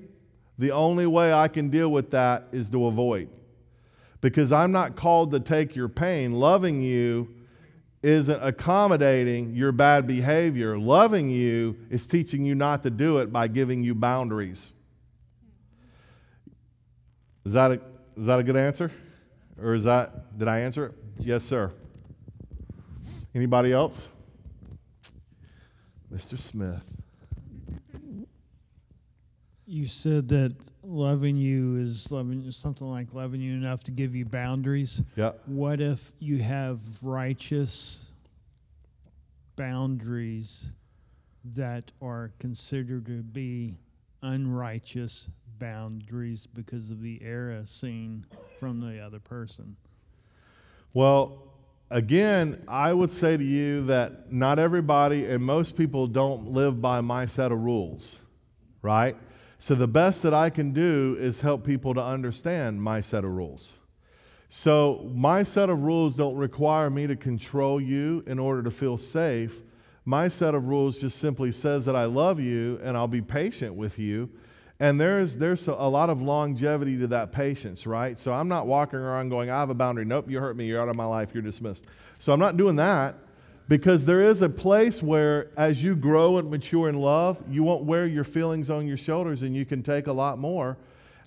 the only way I can deal with that is to avoid. Because I'm not called to take your pain. Loving you isn't accommodating your bad behavior. Loving you is teaching you not to do it by giving you boundaries. Is that a, is that a good answer? Or is that, did I answer it? Yes, sir. Anybody else? Mr. Smith. You said that loving you is loving something like loving you enough to give you boundaries. Yeah. What if you have righteous boundaries that are considered to be unrighteous boundaries because of the error seen from the other person? Well, again, I would say to you that not everybody and most people don't live by my set of rules, right? So the best that I can do is help people to understand my set of rules. So my set of rules don't require me to control you in order to feel safe. My set of rules just simply says that I love you and I'll be patient with you. And there's, there's a lot of longevity to that patience, right? So I'm not walking around going, I have a boundary. Nope, you hurt me. You're out of my life. You're dismissed. So I'm not doing that because there is a place where, as you grow and mature in love, you won't wear your feelings on your shoulders and you can take a lot more.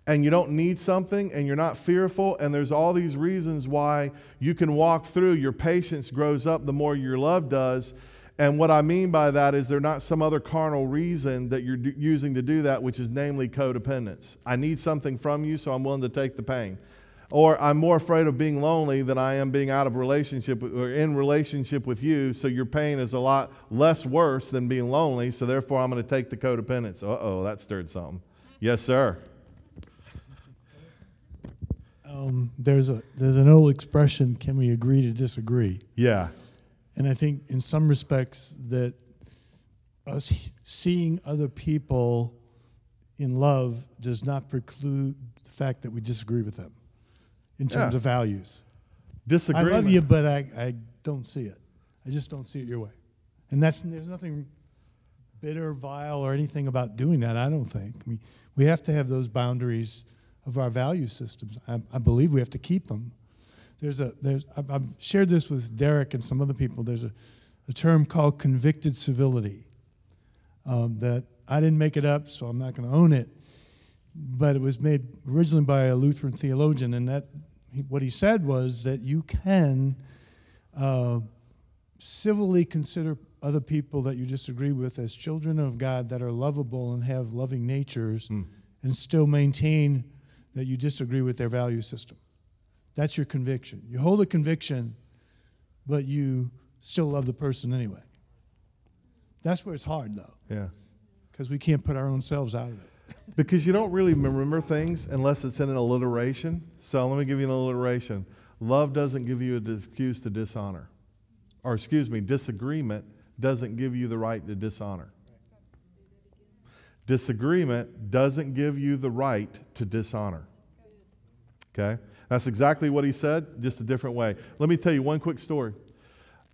And you don't need something and you're not fearful. And there's all these reasons why you can walk through. Your patience grows up the more your love does. And what I mean by that is there's not some other carnal reason that you're using to do that, which is namely codependence. I need something from you, so I'm willing to take the pain. Or I'm more afraid of being lonely than I am being out of relationship or in relationship with you. So your pain is a lot less worse than being lonely. So therefore, I'm going to take the codependence. Uh oh, that stirred something. Yes, sir. Um, there's a there's an old expression: "Can we agree to disagree?" Yeah. And I think, in some respects, that us seeing other people in love does not preclude the fact that we disagree with them in terms Yeah. of values. Disagreement. I love you, but I, I don't see it. I just don't see it your way. And that's there's nothing bitter, vile, or anything about doing that. I don't think. We we have to have those boundaries of our value systems. I, I believe we have to keep them. There's a there's I've, I've shared this with Derek and some other people. There's a, a term called convicted civility um, that I didn't make it up, so I'm not going to own it. But it was made originally by a Lutheran theologian, and that what he said was that you can uh, civilly consider other people that you disagree with as children of God that are lovable and have loving natures, and still maintain that you disagree with their value system. That's your conviction. You hold a conviction, but you still love the person anyway. That's where it's hard, though, Yeah. because we can't put our own selves out of it. Because you don't really remember things unless it's in an alliteration. So let me give you an alliteration. Love doesn't give you an excuse to dishonor. Or, excuse me, disagreement doesn't give you the right to dishonor. Disagreement doesn't give you the right to dishonor. Okay? That's exactly what he said, just a different way. Let me tell you one quick story.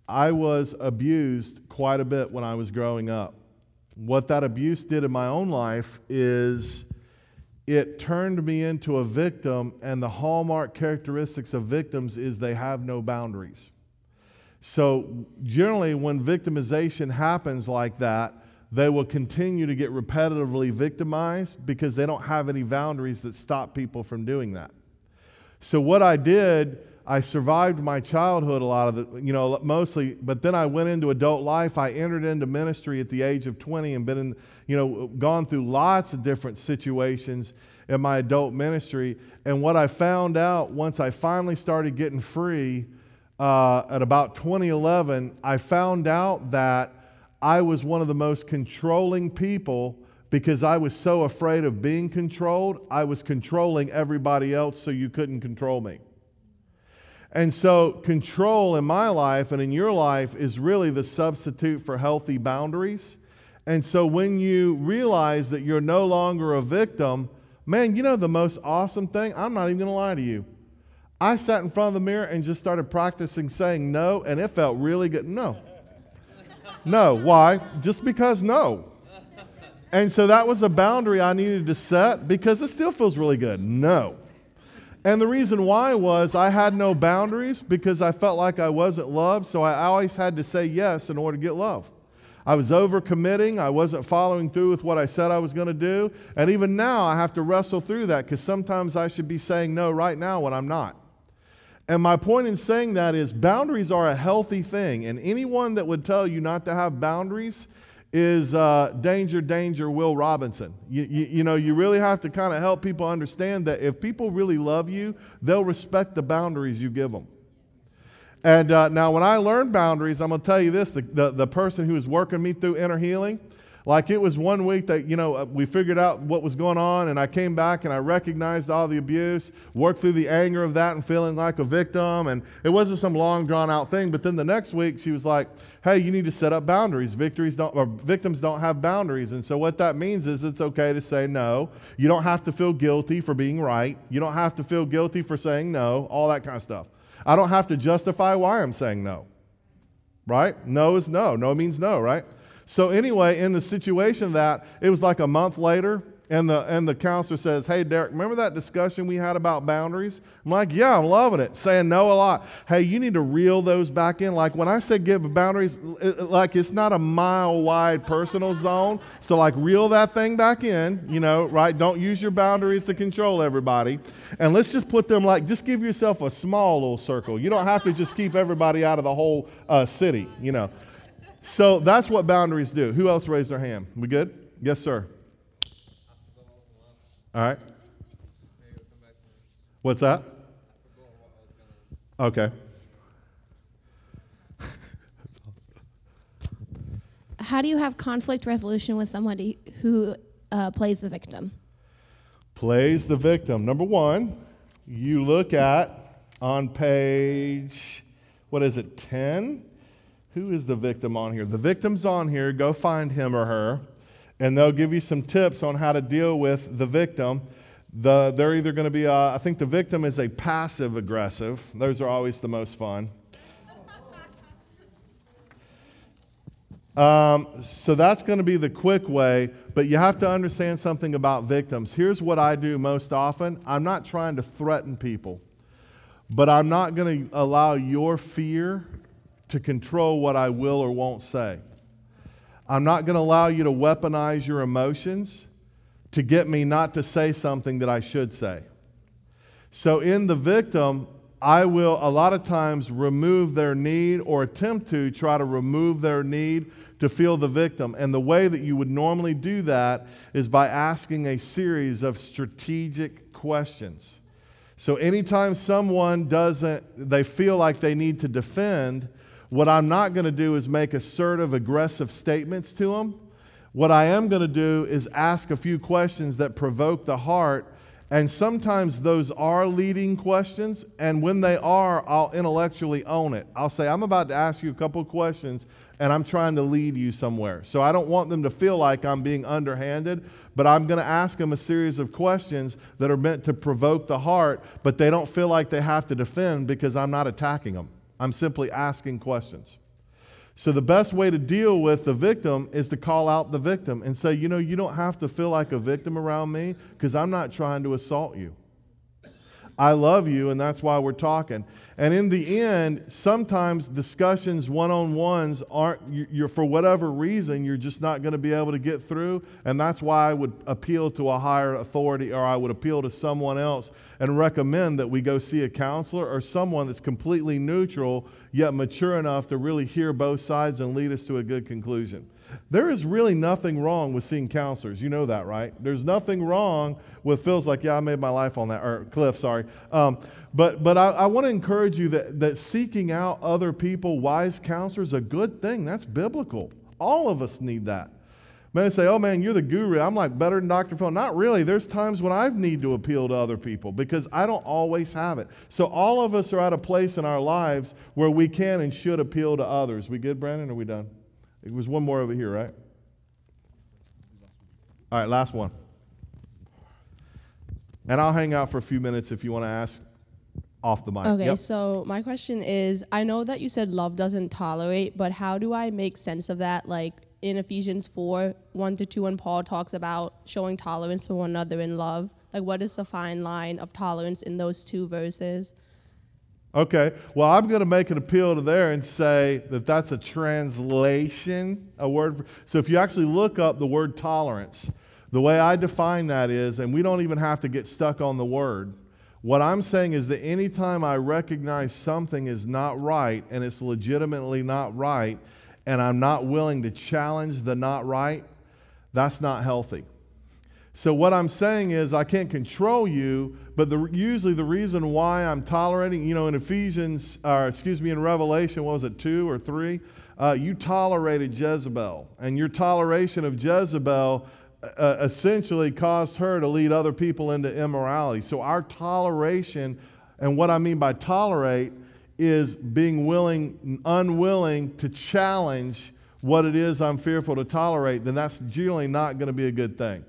I was abused quite a bit when I was growing up. What that abuse did in my own life is it turned me into a victim, and the hallmark characteristics of victims is they have no boundaries. So, generally, when victimization happens like that, they will continue to get repetitively victimized because they don't have any boundaries that stop people from doing that. So what I did, I survived my childhood a lot of the, you know, mostly, but then I went into adult life. I entered into ministry at the age of 20 and been in, you know, gone through lots of different situations in my adult ministry. And what I found out once I finally started getting free uh, at about 2011, I found out that I was one of the most controlling people because I was so afraid of being controlled. I was controlling everybody else so you couldn't control me. And so, control in my life and in your life is really the substitute for healthy boundaries. And so, when you realize that you're no longer a victim, man, you know the most awesome thing? I'm not even going to lie to you. I sat in front of the mirror and just started practicing saying no, and it felt really good. No. No. Why? Just because no. And so that was a boundary I needed to set because it still feels really good. No. And the reason why was I had no boundaries because I felt like I wasn't loved, so I always had to say yes in order to get love. I was overcommitting. I wasn't following through with what I said I was going to do. And even now, I have to wrestle through that because sometimes I should be saying no right now when I'm not. And my point in saying that is boundaries are a healthy thing. And anyone that would tell you not to have boundaries is uh, danger, danger, Will Robinson. You, you, you know, you really have to kind of help people understand that if people really love you, they'll respect the boundaries you give them. And uh, now, when I learned boundaries, I'm going to tell you this the, the, the person who was working me through inner healing, like it was one week that, you know, uh, we figured out what was going on, and I came back and I recognized all the abuse, worked through the anger of that and feeling like a victim. And it wasn't some long drawn out thing. But then the next week, she was like, hey, you need to set up boundaries. Victories don't, or victims don't have boundaries. And so what that means is it's okay to say no. You don't have to feel guilty for being right. You don't have to feel guilty for saying no, all that kind of stuff. I don't have to justify why I'm saying no. Right? No is no. No means no, right? So anyway, in the situation that, it was like a month later, and the and the counselor says, "Hey, Derek, remember that discussion we had about boundaries?" I'm like, "Yeah, I'm loving it." Saying no a lot. Hey, you need to reel those back in. Like when I say give boundaries, it, like it's not a mile wide personal zone. So like reel that thing back in. You know, right? Don't use your boundaries to control everybody. And let's just put them like just give yourself a small little circle. You don't have to just keep everybody out of the whole uh, city. You know. So that's what boundaries do. Who else raised their hand? We good? Yes, sir. All right. What's that? Okay. How do you have conflict resolution with somebody who uh, plays the victim? Plays the victim. Number one, you look at on page, what is it, 10? Who is the victim on here? The victim's on here. Go find him or her, and they'll give you some tips on how to deal with the victim. The, they're either going to be, uh, I think the victim is a passive aggressive. Those are always the most fun. Um, so that's going to be the quick way, but you have to understand something about victims. Here's what I do most often I'm not trying to threaten people, but I'm not going to allow your fear to control what I will or won't say. I'm not going to allow you to weaponize your emotions to get me not to say something that I should say. So, in the victim, I will a lot of times remove their need or attempt to try to remove their need to feel the victim. And the way that you would normally do that is by asking a series of strategic questions. So anytime someone doesn't, they feel like they need to defend, what I'm not going to do is make assertive, aggressive statements to them. What I am going to do is ask a few questions that provoke the heart and sometimes those are leading questions. And when they are, I'll intellectually own it. I'll say, I'm about to ask you a couple questions and I'm trying to lead you somewhere. So I don't want them to feel like I'm being underhanded, but I'm going to ask them a series of questions that are meant to provoke the heart, but they don't feel like they have to defend because I'm not attacking them. I'm simply asking questions. So, the best way to deal with the victim is to call out the victim and say, you know, you don't have to feel like a victim around me because I'm not trying to assault you. I love you, and that's why we're talking. And in the end, sometimes discussions one on ones aren't, you're, for whatever reason, you're just not going to be able to get through. And that's why I would appeal to a higher authority or I would appeal to someone else and recommend that we go see a counselor or someone that's completely neutral yet mature enough to really hear both sides and lead us to a good conclusion. There is really nothing wrong with seeing counselors. You know that, right? There's nothing wrong with feels like, yeah, I made my life on that, or Cliff, sorry. Um, but but I, I want to encourage you that, that seeking out other people, wise counselors, a good thing. That's biblical. All of us need that. Man, say, oh man, you're the guru. I'm like better than Dr. Phil. Not really. There's times when I need to appeal to other people because I don't always have it. So all of us are at a place in our lives where we can and should appeal to others. We good, Brandon? Are we done? It was one more over here, right? All right, last one. And I'll hang out for a few minutes if you want to ask off the mic. Okay, Yep. so my question is I know that you said love doesn't tolerate, but how do I make sense of that? Like in Ephesians 4 1 to 2, when Paul talks about showing tolerance for one another in love, like what is the fine line of tolerance in those two verses? Okay, well, I'm going to make an appeal to there and say that that's a translation, a word. For, so if you actually look up the word tolerance, the way I define that is, and we don't even have to get stuck on the word. What I'm saying is that anytime I recognize something is not right and it's legitimately not right, and I'm not willing to challenge the not right, that's not healthy. So what I'm saying is I can't control you, but the, usually the reason why I'm tolerating, you know, in Ephesians, or excuse me, in Revelation, what was it, two or three? Uh, you tolerated Jezebel, and your toleration of Jezebel uh, essentially caused her to lead other people into immorality. So our toleration, and what I mean by tolerate, is being willing, unwilling to challenge what it is I'm fearful to tolerate, then that's generally not going to be a good thing.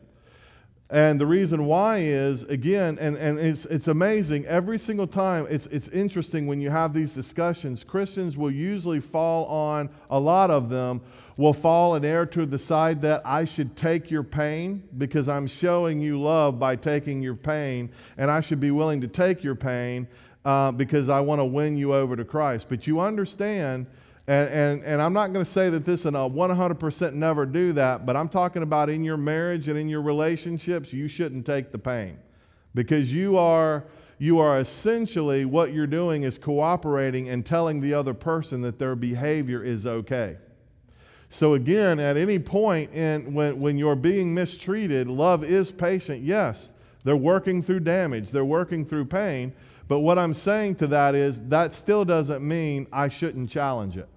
And the reason why is, again, and, and it's, it's amazing, every single time, it's, it's interesting when you have these discussions, Christians will usually fall on, a lot of them will fall and err to the side that I should take your pain because I'm showing you love by taking your pain, and I should be willing to take your pain uh, because I want to win you over to Christ. But you understand and, and, and I'm not going to say that this and a 100% never do that, but I'm talking about in your marriage and in your relationships, you shouldn't take the pain because you are, you are essentially what you're doing is cooperating and telling the other person that their behavior is okay. So, again, at any point in, when, when you're being mistreated, love is patient. Yes, they're working through damage, they're working through pain, But what I'm saying to that is that still doesn't mean I shouldn't challenge it.